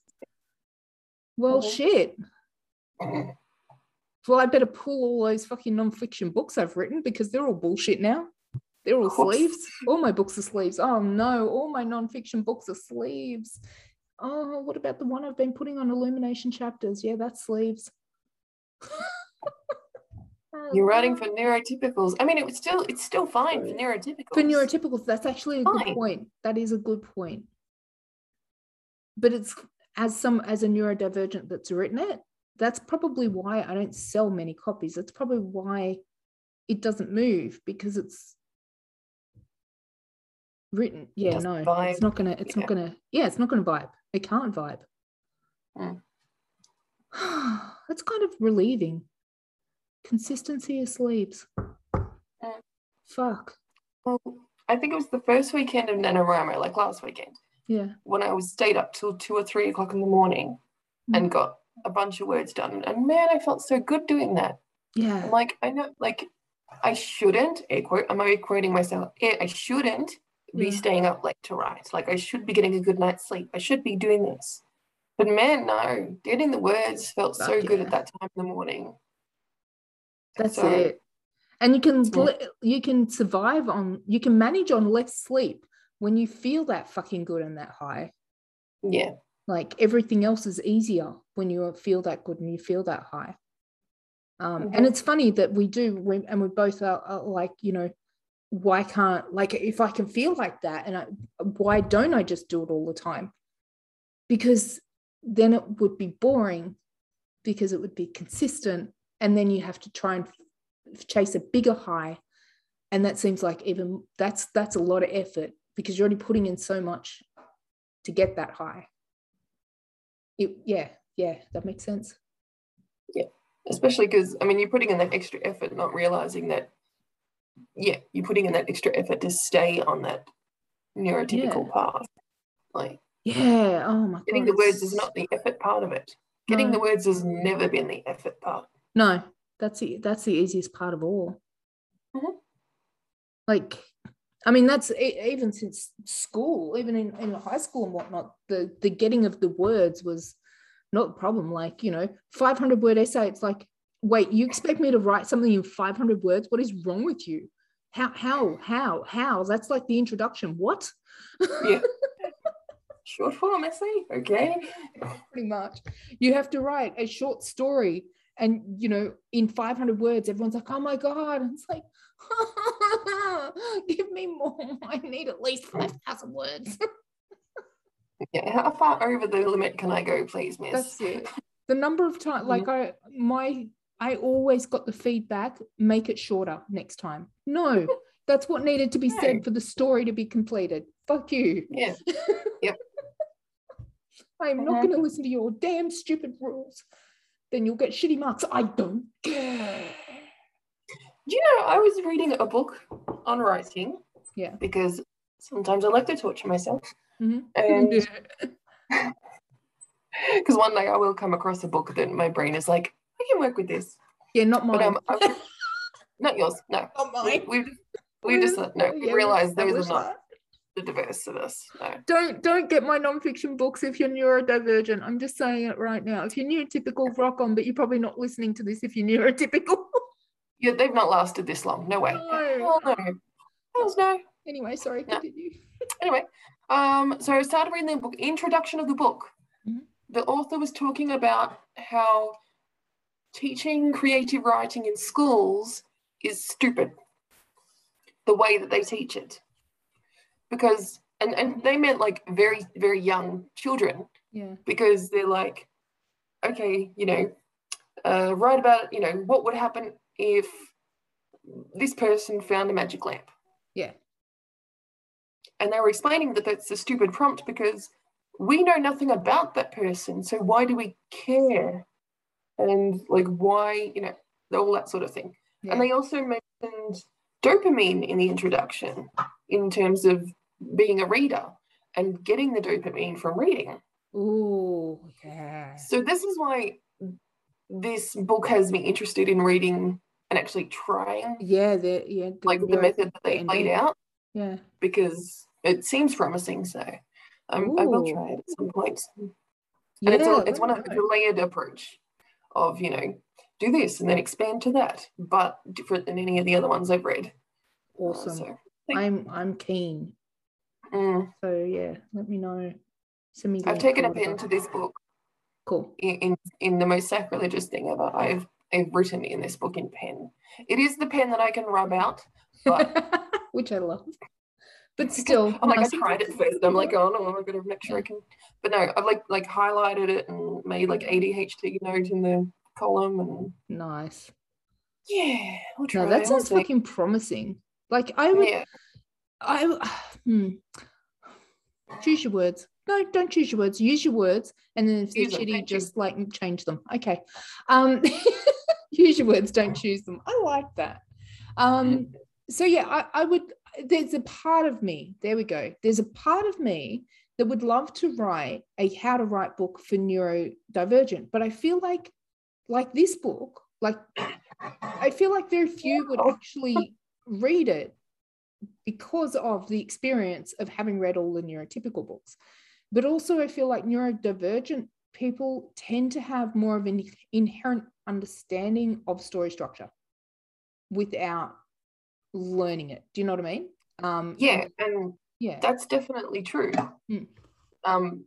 Well, shit. Well, I'd better pull all those fucking non-fiction books I've written because they're all bullshit now. They're all sleeves. All my books are sleeves. Oh no, all my non-fiction books are sleeves. Oh, what about the one I've been putting on illumination chapters? Yeah, that's sleeves. You're writing for neurotypicals. I mean, it was still it's still fine for neurotypicals. for neurotypicals that's actually a good point that is a good point but it's as some as a neurodivergent that's written it that's probably why i don't sell many copies that's probably why it doesn't move because it's written yeah no vibe. it's not gonna it's Yeah. not gonna yeah it's not gonna vibe it can't vibe Mm. that's kind of relieving consistency of sleeves Mm. fuck Well, I think it was the first weekend of NaNoWriMo, like last weekend, yeah when I was stayed up till two or three o'clock in the morning Mm. and got a bunch of words done. And man, I felt so good doing that. yeah I'm like, I know, like, I shouldn't, air quote, I'm air quoting myself, eh, I shouldn't be Yeah. staying up late to write. Like, I should be getting a good night's sleep. I should be doing this. But man, no, getting the words felt so good yeah. at that time in the morning. That's So- it. And you can li- you can survive on you can manage on less sleep when you feel that fucking good and that high. Yeah. Like everything else is easier when you feel that good and you feel that high. Um, And Mhm. it's funny that we do, we, and we both are, are like, you know, why can't like if I can feel like that, and I, why don't I just do it all the time? Because then it would be boring, because it would be consistent, and then you have to try and chase a bigger high, and that seems like even that's that's a lot of effort because you're already putting in so much to get that high. It, yeah, yeah, that makes sense. Yeah, especially because I mean you're putting in that extra effort, not realizing that yeah, you're putting in that extra effort to stay on that neurotypical path. Like Yeah. Oh my god. getting the words is not the effort part of it. Getting No. the words has never been the effort part. No, that's the that's the easiest part of all. Mhm. Like, I mean, that's even since school, even in, in high school and whatnot, the the getting of the words was not a problem. Like, you know, 500 word essay, it's like, wait, you expect me to write something in 500 words? What is wrong with you? How, how, how, how? That's like the introduction. What? Yeah. Short form essay, okay. pretty much. You have to write a short story, and you know, in 500 words, everyone's like, "Oh my god!" And it's like, give me more. I need at least 5,000 words. Yeah, how far over the limit can I go, please, miss? That's it. The number of times, like mm-hmm. I, my, I always got the feedback: make it shorter next time. No, that's what needed to be No. said for the story to be completed. Fuck you. Yeah. I'm not going to listen to your damn stupid rules. Then you'll get shitty marks. I don't care. Do you know, I was reading a book on writing. Yeah. Because sometimes I like to torture myself. Mhm. And because one day I will come across a book that my brain is like, I can work with this. Yeah, not mine. But um, I- not yours. No. not We, we, we just no. We Yeah, realized those established are not the diverse of us. No. Don't don't get my nonfiction books if you're neurodivergent. I'm just saying it right now. If you're neurotypical, rock on, but you're probably not listening to this if you're neurotypical. Yeah, they've not lasted this long. No way. No. Hell no. Hells no. anyway, sorry, No. continue. Anyway, um, so I started reading the book, introduction of the book. Mhm. The author was talking about how teaching creative writing in schools is stupid. The way that they teach it. Because and, and they meant like very, very young children Yeah. because they're like, okay, you know, uh, write about, you know, what would happen if this person found a magic lamp. Yeah. And they were explaining that that's a stupid prompt because we know nothing about that person. So why do we care? And like, why, you know, all that sort of thing. Yeah. And they also mentioned dopamine in the introduction in terms of being a reader and getting the dopamine from reading. Ooh, yeah. So this is why this book has me interested in reading and actually trying Yeah, the yeah, the like the method that they laid out Yeah. because it seems promising. So um, I will try it at some point. And Yeah, it's, a, it's one of the layered approach of you know do this and then expand to that, but different than any of the other ones I've read. Awesome. So, I'm I'm keen. mm. So yeah, let me know. Send me. I've taken a pen to this book Cool. in, in in the most sacrilegious thing ever. I've I've written in this book in pen. It is the pen that I can rub out, but Which I love. But still, I'm like I tried it first. I'm like, oh no, got to make sure I can. But no, I've like like highlighted it and made like ADHD note in the column and nice. yeah, I'll try. No, that I'll sounds see. fucking promising. Like I would, yeah. I hmm. choose your words. No, don't choose your words. Use your words, and then if they're shitty, just like change them. Okay. Um, use your words. Don't choose them. I like that. Um, so yeah, I, I would. There's a part of me. There we go. There's a part of me that would love to write a how to write book for neurodivergent, but I feel like, like this book, like I feel like very few would actually read it because of the experience of having read all the neurotypical books. But also, I feel like neurodivergent people tend to have more of an inherent understanding of story structure without learning it. Do you know what I mean? Um, Yeah, and yeah, that's definitely true. Mm. Um,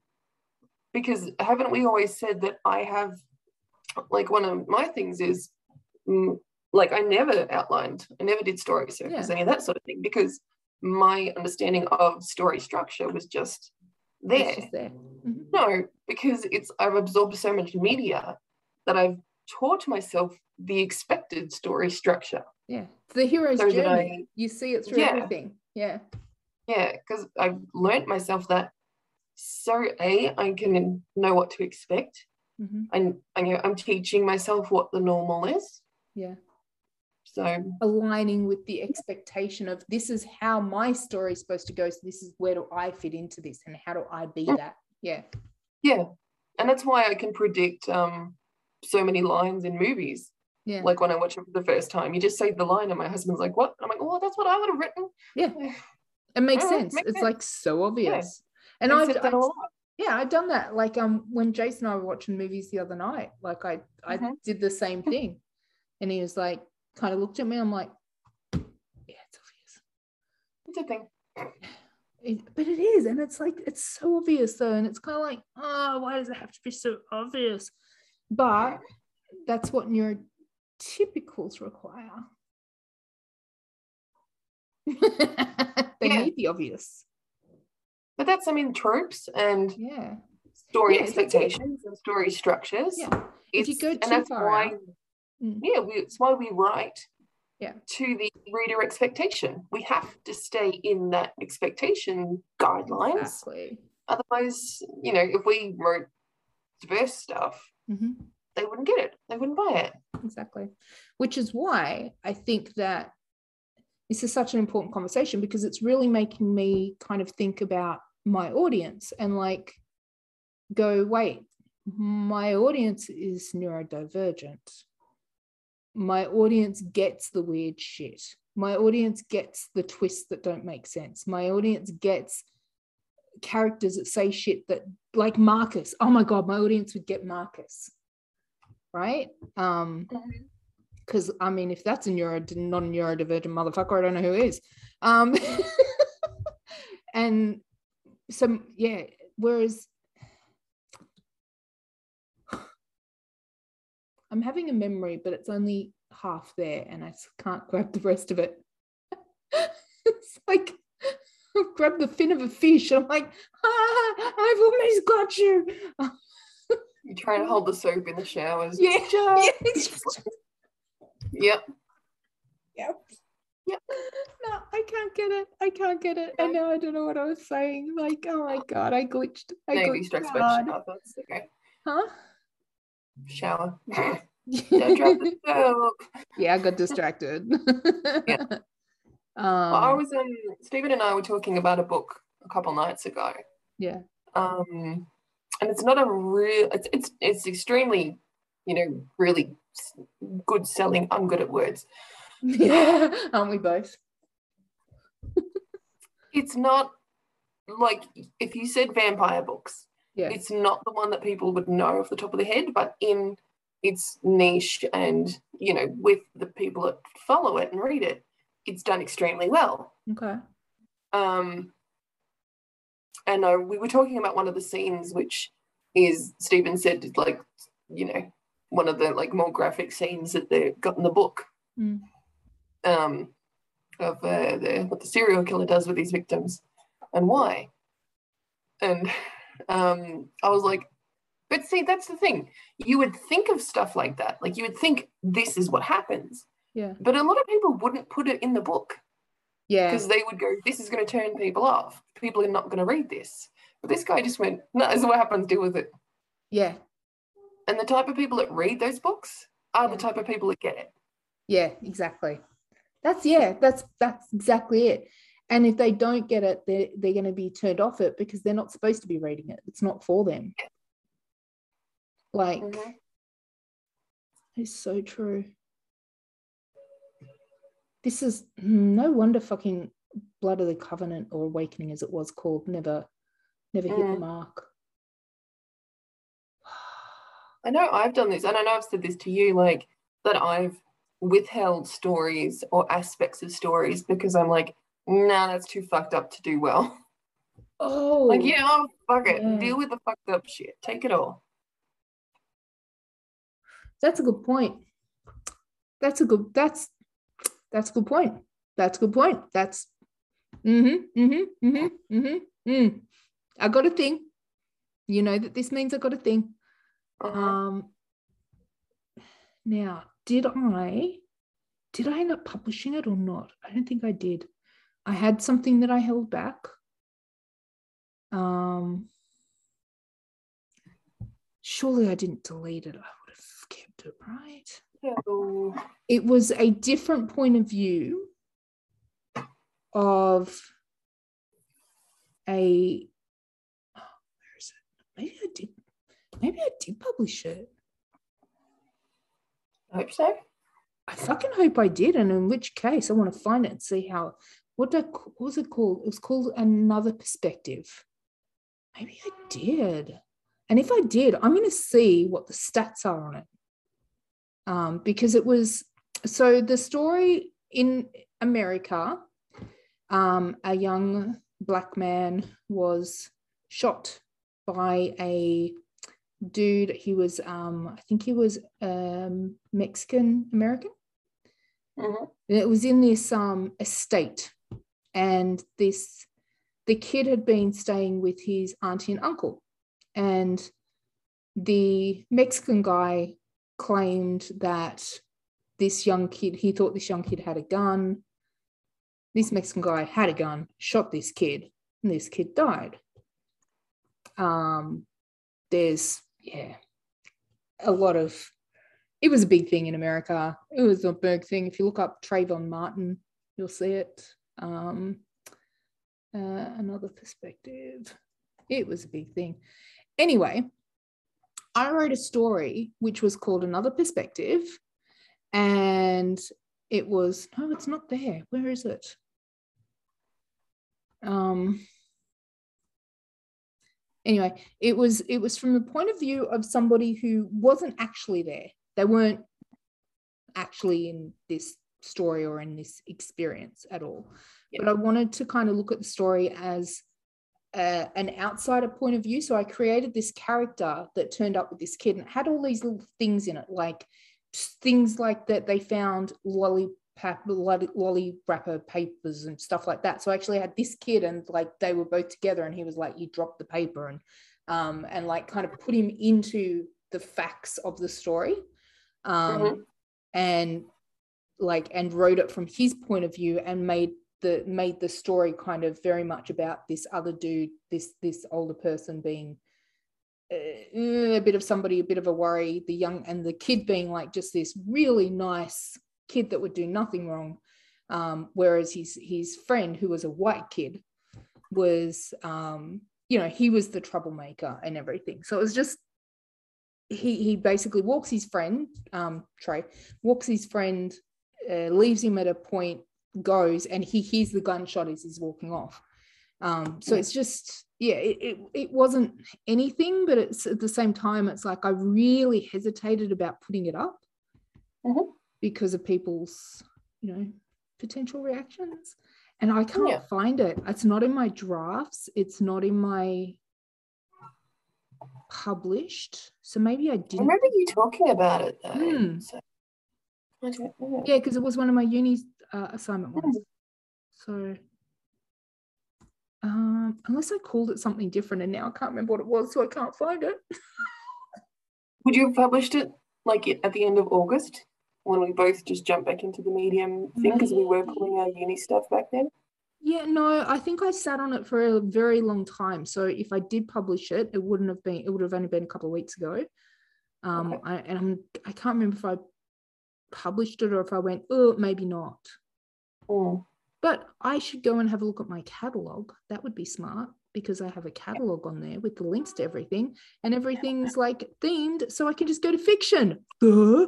because haven't we always said that I have, like, one of my things is, mm, like, I never outlined, I never did story circles, Yeah. any of that sort of thing, because my understanding of story structure was just there. there. Mhm. No, because it's I've absorbed so much media that I've taught myself the expected story structure. Yeah, it's the hero's So journey. you see it through Yeah. everything. Yeah, Yeah, because I've learnt myself that so a I can know what to expect, Mhm. and and, I'm teaching myself what the normal is. yeah. So aligning with the expectation of this is how my story is supposed to go. So this is where do I fit into this and how do I be that? Yeah. yeah, and that's why I can predict um so many lines in movies. Yeah. Like when I watch it for the first time, you just say the line, and my husband's like, "What?" And I'm like, "Oh, that's what I would have written." Yeah. It makes Oh, sense. makes it's sense. like so obvious. And I've I've, said that I've- a lot. yeah, I've done that. Like um when Jason and I were watching movies the other night, like I I Mhm. did the same thing. And he was like, kind of looked at me. I'm like, yeah, it's obvious. It's a thing. It- but it is, and it's like it's so obvious though, and it's kind of like, oh, why does it have to be so obvious? But that's what neurotypicals require. they Yeah. need the obvious. But that's, I mean, tropes and Yeah. story Yeah, expectations and story structures. Yeah. If you It's- go and too that's far why, out- Mm. yeah, we, it's why we write Yeah. to the reader expectation. We have to stay in that expectation guidelines. Exactly. Otherwise, you know, if we wrote diverse stuff, Mhm. they wouldn't get it. They wouldn't buy it. Exactly. Which is why I think that this is such an important conversation because it's really making me kind of think about my audience and like go, wait, my audience is neurodivergent. My audience gets the weird shit. My audience gets the twists that don't make sense. My audience gets characters that say shit that, like Marcus. Oh my God, my audience would get Marcus. Right? Um, because I mean, if that's a neuro not a neurodivergent motherfucker, I don't know who is. Um, and so yeah, whereas I'm having a memory, but it's only half there, and I can't grab the rest of it. it's like I've grabbed the fin of a fish. I'm like, ah, I've almost got you. You try to hold the soap in the showers. Yeah, Just- yeah. Yep. Yep. Yep. No, I can't get it. I can't get it. And now I don't know what I was saying. Like, oh my god, I glitched. I Navy glitched back. hard. That's okay. Huh? Shower. Don't drop the soap. yeah, I got distracted. Yeah. Um, Well, I was um Stephen and I were talking about a book a couple nights ago. yeah. Um and it's not a real it's it's it's extremely, you know, really good selling. I'm good at words. Yeah. Aren't we both? It's not like if you said vampire books, Yeah. it's not the one that people would know off the top of their head, but in it's niche and you know with the people that follow it and read it it's done extremely well Okay. um and uh, we were talking about one of the scenes which is stephen said is like you know one of the like more graphic scenes that they got in the book Mm. um of uh, the what the serial killer does with his victims and why and um i was like but see that's the thing you would think of stuff like that like you would think this is what happens Yeah. but a lot of people wouldn't put it in the book Yeah. because they would go, "This is going to turn people off. People are not going to read this." But this guy just went, "No, this is what happens. Deal with it." Yeah. And the type of people that read those books are the type of people that get it. Yeah, exactly. That's yeah, that's that's exactly it. And if they don't get it, they're they're going to be turned off it because they're not supposed to be reading it. It's not for them. Like Mhm. it's so true. This is no wonder fucking Blood of the Covenant or Awakening as it was called never never hit the Mm. mark. I know I've done this, and I know I've said this to you, like that I've withheld stories or aspects of stories because I'm like, "Nah, that's too fucked up to do well." Oh, Like, yeah, oh, fuck it, Yeah. deal with the fucked up shit. Take it all. That's a good point. That's a good that's that's a good point. That's a good point. That's mm-hmm, mm-hmm, mm-hmm, mm-hmm, mm. I got a thing. You know that this means I got a thing. Uh-huh. Um now, did I did I end up publishing it or not? I don't think I did. I had something that I held back. Um surely I didn't delete it. I would have kept it, right? So, it was a different point of view of a oh, where is it maybe i did maybe i did publish it I hope so. i fucking hope i did and in which case i want to find it and see how what, I, what was it called it was called another perspective maybe i did and if i did i'm going to see what the stats are on it um, because it was so the story in America, um, a young black man was shot by a dude. He was, um, I think he was um, Mexican American. Mhm. And It was in this um, estate, and this the kid had been staying with his auntie and uncle, and the Mexican guy claimed that this young kid, he thought this young kid had a gun. This Mexican guy had a gun, shot this kid, and this kid died. Um, there's, yeah, a lot of, it was a big thing in America. It was a big thing. If you look up Trayvon Martin, you'll see it. Um, uh, another perspective. It was a big thing. Anyway, I wrote a story which was called Another Perspective, and it was no, it's not there. Where is it? Um. Anyway, it was it was from the point of view of somebody who wasn't actually there. They weren't actually in this story or in this experience at all. Yeah. But I wanted to kind of look at the story as uh, an outsider point of view. So I created this character that turned up with this kid and had all these little things in it, like things like that they found lollipop, lolly, lolly wrapper papers and stuff like that. So I actually had this kid and like they were both together and he was like, you dropped the paper and um and like kind of put him into the facts of the story. Um Mhm. and like and wrote it from his point of view and made the made the story kind of very much about this other dude this this older person being uh, a bit of somebody a bit of a worry the young and the kid being like just this really nice kid that would do nothing wrong. Um, whereas his his friend who was a white kid was um, you know he was the troublemaker and everything. So it was just he he basically walks his friend um trey walks his friend uh, leaves him at a point goes and he hears the gunshot as he's walking off Um, so it's just yeah, it, it it wasn't anything, but it's at the same time, it's like I really hesitated about putting it up Mhm. because of people's, you know, potential reactions. And I can't Yeah. find it. It's not in my drafts. It's not in my published. So maybe I I didn't. remember you talking about it though. Hmm. So, I don't know. Yeah, because it was one of my uni uh, assignment ones. So, um, unless I called it something different, and now I can't remember what it was, so I can't find it. Would you have published it like at the end of August when we both just jumped back into the medium thing because we were pulling our uni stuff back then? Yeah, no, I think I sat on it for a very long time. So if I did publish it, it wouldn't have been. It would have only been a couple of weeks ago. Um, Okay. I, and I'm, I can't remember if I published it or if I went, oh, maybe not. Mm. But I should go and have a look at my catalog. That would be smart because I have a catalog on there with the links to everything, and everything's like themed, so I can just go to fiction. Duh.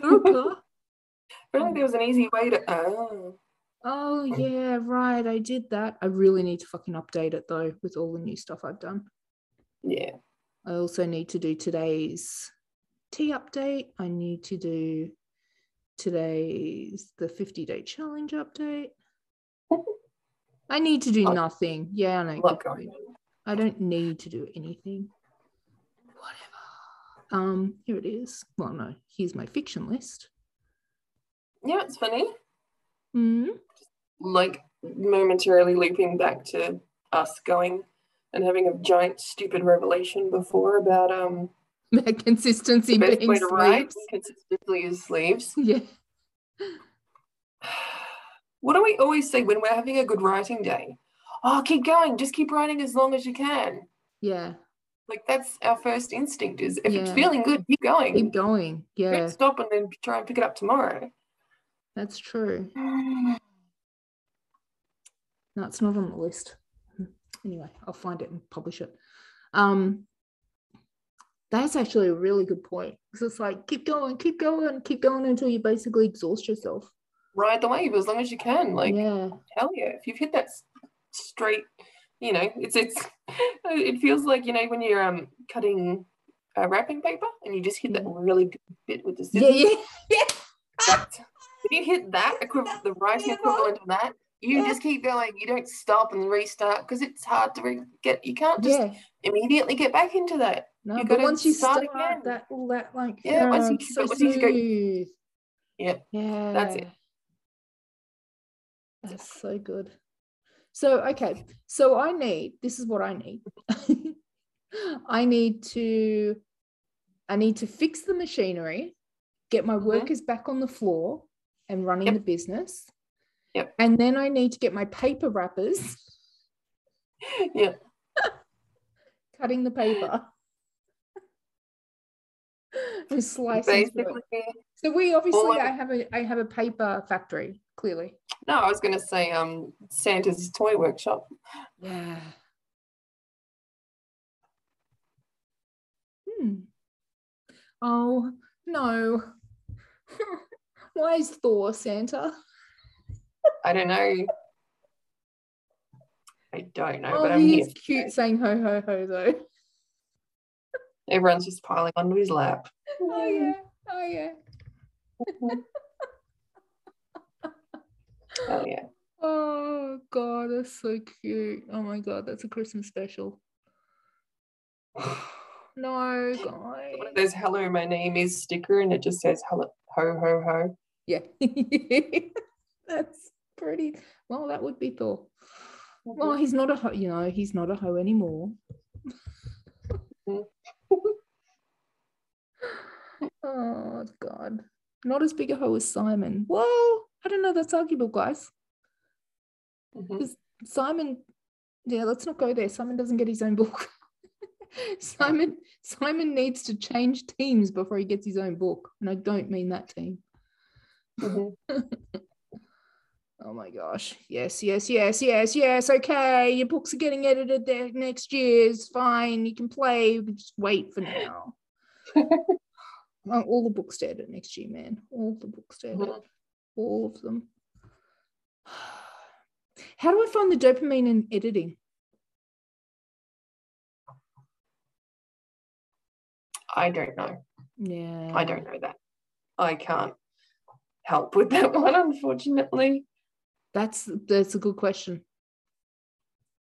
Duh. I there was an easy way to. Oh. oh yeah, right. I did that. I really need to fucking update it though with all the new stuff I've done. Yeah. I also need to do today's tea update. I need to do today's the 50 day challenge update. I need to do Oh. nothing. Yeah, I know. Lot good going point. I don't need to do anything. Whatever. Um, here it is. Well, no, here's my fiction list. Yeah, it's funny. Hmm. Like momentarily looping back to us going and having a giant stupid revelation before about um Consistency the best being way to write is sleeves. Yeah. What do we always say when we're having a good writing day? Oh, keep going. Just keep writing as long as you can. Yeah. Like that's our first instinct is if it's feeling good, keep going. Keep going. Yeah, Don't stop and then try and pick it up tomorrow. that's true. No, it's not on the list. Anyway, I'll find it and publish it. Um, that's actually a really good point. Because it's like keep going, keep going, keep going until you basically exhaust yourself. Ride the wave as long as you can. Like yeah, hell yeah. If you've hit that straight, you know, it's it's it feels like, you know, when you're um cutting uh, wrapping paper and you just hit that really good bit with the yeah, scissors. yeah, That- if you hit that equivalent, the writing equivalent of that, you Yeah. just keep going. You don't stop and restart because it's hard to re- get. You can't just yeah. immediately get back into that. No, you but once you start again. that all that like Yeah, once you- so once you go- Yeah, Yeah, that's it. That's so good. So okay, so I need this is what I need. I need to I need to fix the machinery, get my Mhm. workers back on the floor and running Yep. the business. Yep. And then I need to get my paper wrappers, yeah. cutting the paper. through it. Basically, So we obviously I have a I have a paper factory, clearly. no, I was going to say um Santa's toy workshop. Yeah. Hmm. Oh no. Why is Thor Santa? I don't know. I don't know, oh, but I'm he here. cute saying ho ho ho though. Everyone's just piling onto his lap. Oh yeah. Mm-hmm. Oh yeah. Mm-hmm. Oh yeah. Oh god, that's so cute. Oh my god, that's a Christmas special. No, guys. One of those "Hello, my name is" sticker, and it just says "Hello, ho ho ho." Yeah. that's pretty. Well, that would be Thor. Mm-hmm. Well, he's not a ho, you know, he's not a hoe anymore. Mhm. Oh God, not as big a hoe as Simon. Well, I don't know. That's arguable, guys. Mhm. Simon, yeah, let's not go there. Simon doesn't get his own book. Simon, Simon needs to change teams before he gets his own book, and I don't mean that team. Mhm. Oh my gosh. Yes, yes, yes, yes, yes. Okay. Your books are getting edited there next year's fine. You can play. Just wait for now. Oh, all the books to edit next year, man. All the books edit. Mhm. All of them. How do I find the dopamine in editing? I don't know. Yeah. I don't know that. I can't help with that one, unfortunately. That's that's a good question.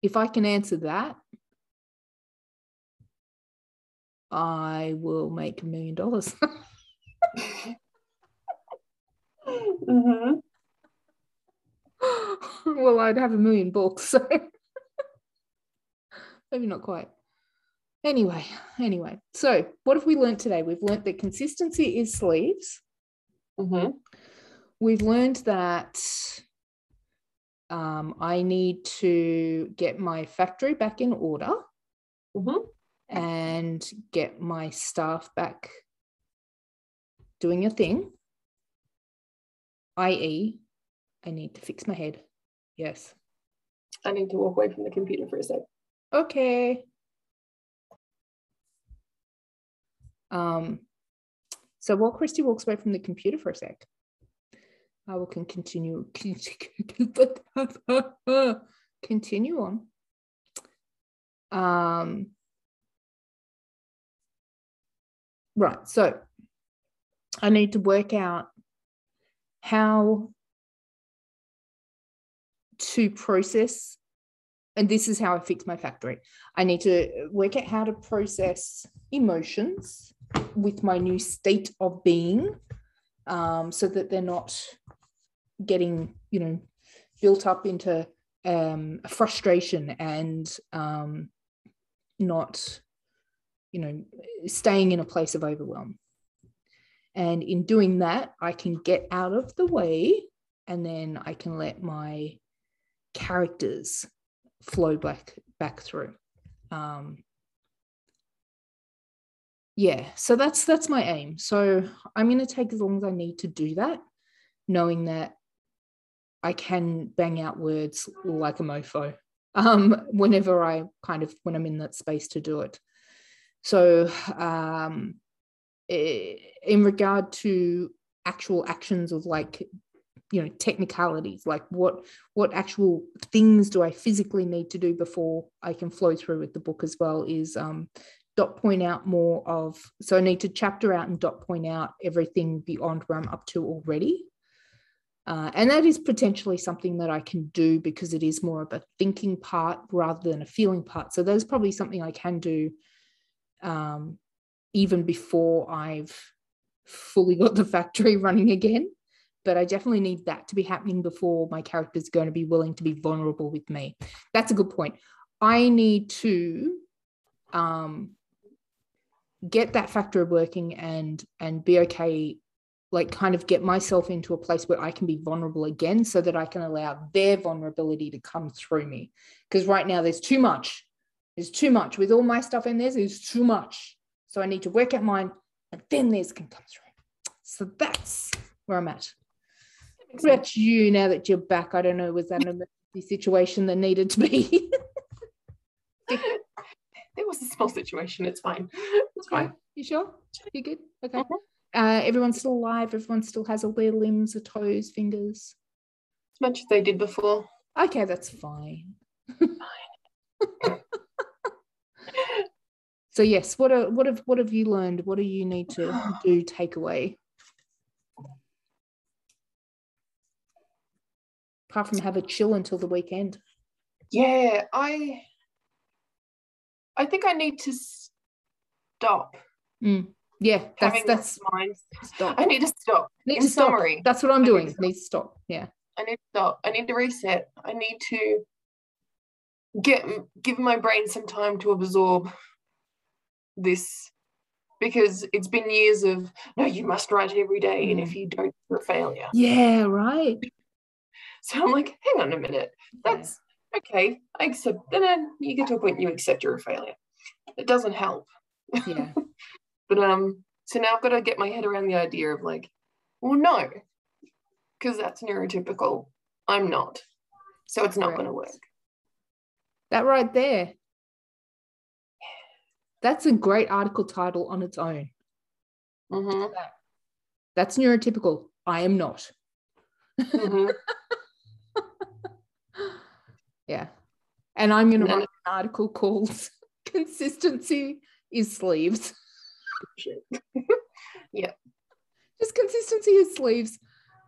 If I can answer that, I will make a million dollars. hmm well, I'd have a million books, so maybe not quite. Anyway, anyway, so what have we learned today? We've learned that consistency is sleeves. hmm We've learned that um, I need to get my factory back in order hmm and get my staff back doing a thing, i.e., I need to fix my head. Yes. I need to walk away from the computer for a sec. Okay. Um, so while Christy walks away from the computer for a sec, I will can continue continue on. Um, right, so I need to work out how to process and this is how I fix my factory. I need to work out how to process emotions with my new state of being um, so that they're not getting, you know, built up into um, frustration and um, not, you know, staying in a place of overwhelm. And in doing that, I can get out of the way and then I can let my characters flow back back through. Um yeah so that's that's my aim. So i'm going to take as long as i need to do that knowing that i can bang out words like a mofo um whenever i kind of when i'm in that space to do it so um in regard to actual actions of like you know technicalities like what what actual things do i physically need to do before i can flow through with the book as well is um dot point out more of so i need to chapter out and dot point out everything beyond where i'm up to already. Uh, and that is potentially something that i can do because it is more of a thinking part rather than a feeling part. So that's probably something i can do um, even before i've fully got the factory running again but I definitely need that to be happening before my character is going to be willing to be vulnerable with me. That's a good point. I need to um, get that factor working and and be okay, like kind of get myself into a place where I can be vulnerable again, so that I can allow their vulnerability to come through me. Because right now there's too much. There's too much with all my stuff in there. There's too much. So I need to work out mine, and then theirs can come through. So that's where I'm at. What about you now that you're back? I don't know, was that an emergency situation that needed to be? It was a small situation. It's fine. It's fine. You sure? You good? Okay. Mhm. Uh, everyone's still alive. Everyone still has all their limbs, their toes, fingers. As much as they did before. Okay, that's fine. so yes, what are, what have what have you learned? What do you need to do? Take away. Apart from have a chill until the weekend. Yeah, I I think I need to stop mm, Yeah, that's that's mind. stop. I need to stop. Need In to stop. summary, That's what I'm I need doing. Need to stop. Yeah. I need to stop. I need to reset. I need to get give my brain some time to absorb this because it's been years of no, you must write every day, and Mm. if you don't, you're a failure. Yeah, right. So I'm like, hang on a minute. That's okay. I accept. Then you get to a point you accept you're a failure. It doesn't help. Yeah. But um, so now I've got to get my head around the idea of like, well, no, because that's neurotypical. I'm not. So it's not going to work. That right there. That's a great article title on its own. hmm That's neurotypical. I am not. hmm Yeah. And I'm going to No, write an article called Consistency is Sleeves. Yeah. Just consistency is sleeves.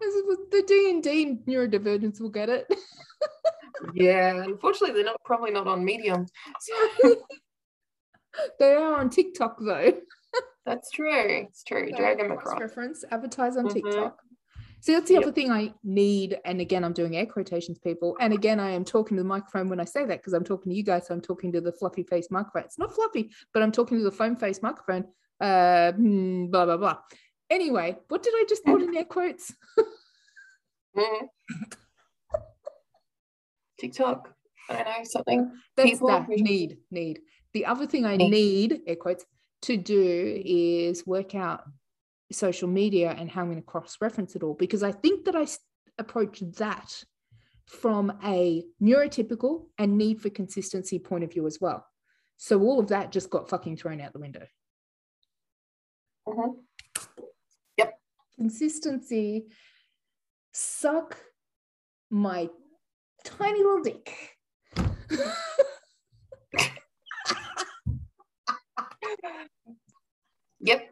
This is what The D and D neurodivergence will get it. Yeah, unfortunately, they're not probably not on Medium. So they are on TikTok though. that's true. It's true. So, Drag them across. reference, advertise on Mhm. TikTok. See, that's the Yep. other thing I need. And again, I'm doing air quotations, people. And again, I am talking to the microphone when I say that because I'm talking to you guys. So I'm talking to the fluffy face microphone. It's not fluffy, but I'm talking to the foam face microphone. Uh, hmm, blah, blah, blah. Anyway, what did I just put in air quotes? Mhm. TikTok. I don't know something. That's People, that need, need. The other thing I Need. need, air quotes, to do is work out social media and how I'm going to cross reference it all because I think that I approach that from a neurotypical and need for consistency point of view as well. So all of that just got fucking thrown out the window. Mhm. Consistency, suck my tiny little dick. Yep.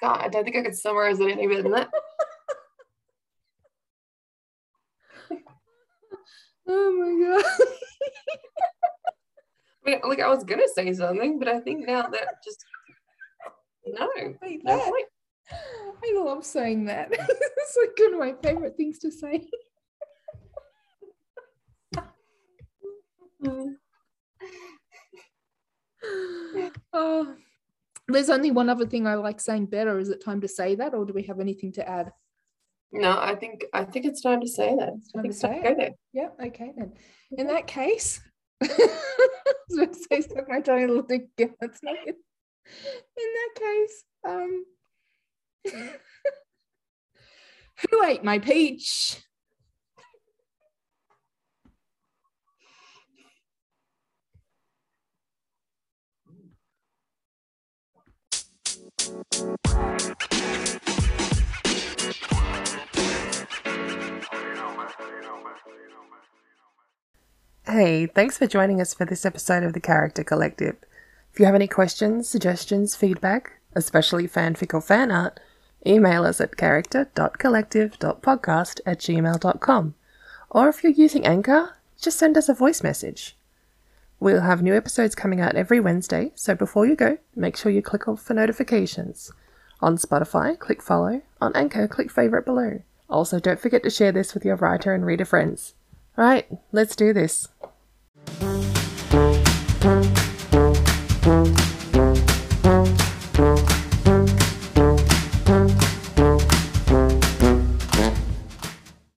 God, I don't think I could summarize it any better than that. oh my god. I mean, like I was gonna say something, but I think now that just no, Wait, no that- point. I love saying that. it's like one of my favorite things to say. Mm. Oh, there's only one other thing I like saying better. Is it time to say that, or do we have anything to add? No, I think I think it's time to say that. I time think to say to there. Yeah, okay then. In that case, I was say suck my tiny little dick again. That's not good. In that case, um, who ate my peach? Hey, thanks for joining us for this episode of the Character Collective. If you have any questions, suggestions, feedback, especially fanfic or fan art, email us at character.collective.podcast at gmail.com. Or if you're using Anchor, just send us a voice message. We'll have new episodes coming out every Wednesday, so before you go, make sure you click off for notifications. On Spotify, click follow. On Anchor, click favorite below. Also, don't forget to share this with your writer and reader friends. Alright, let's do this.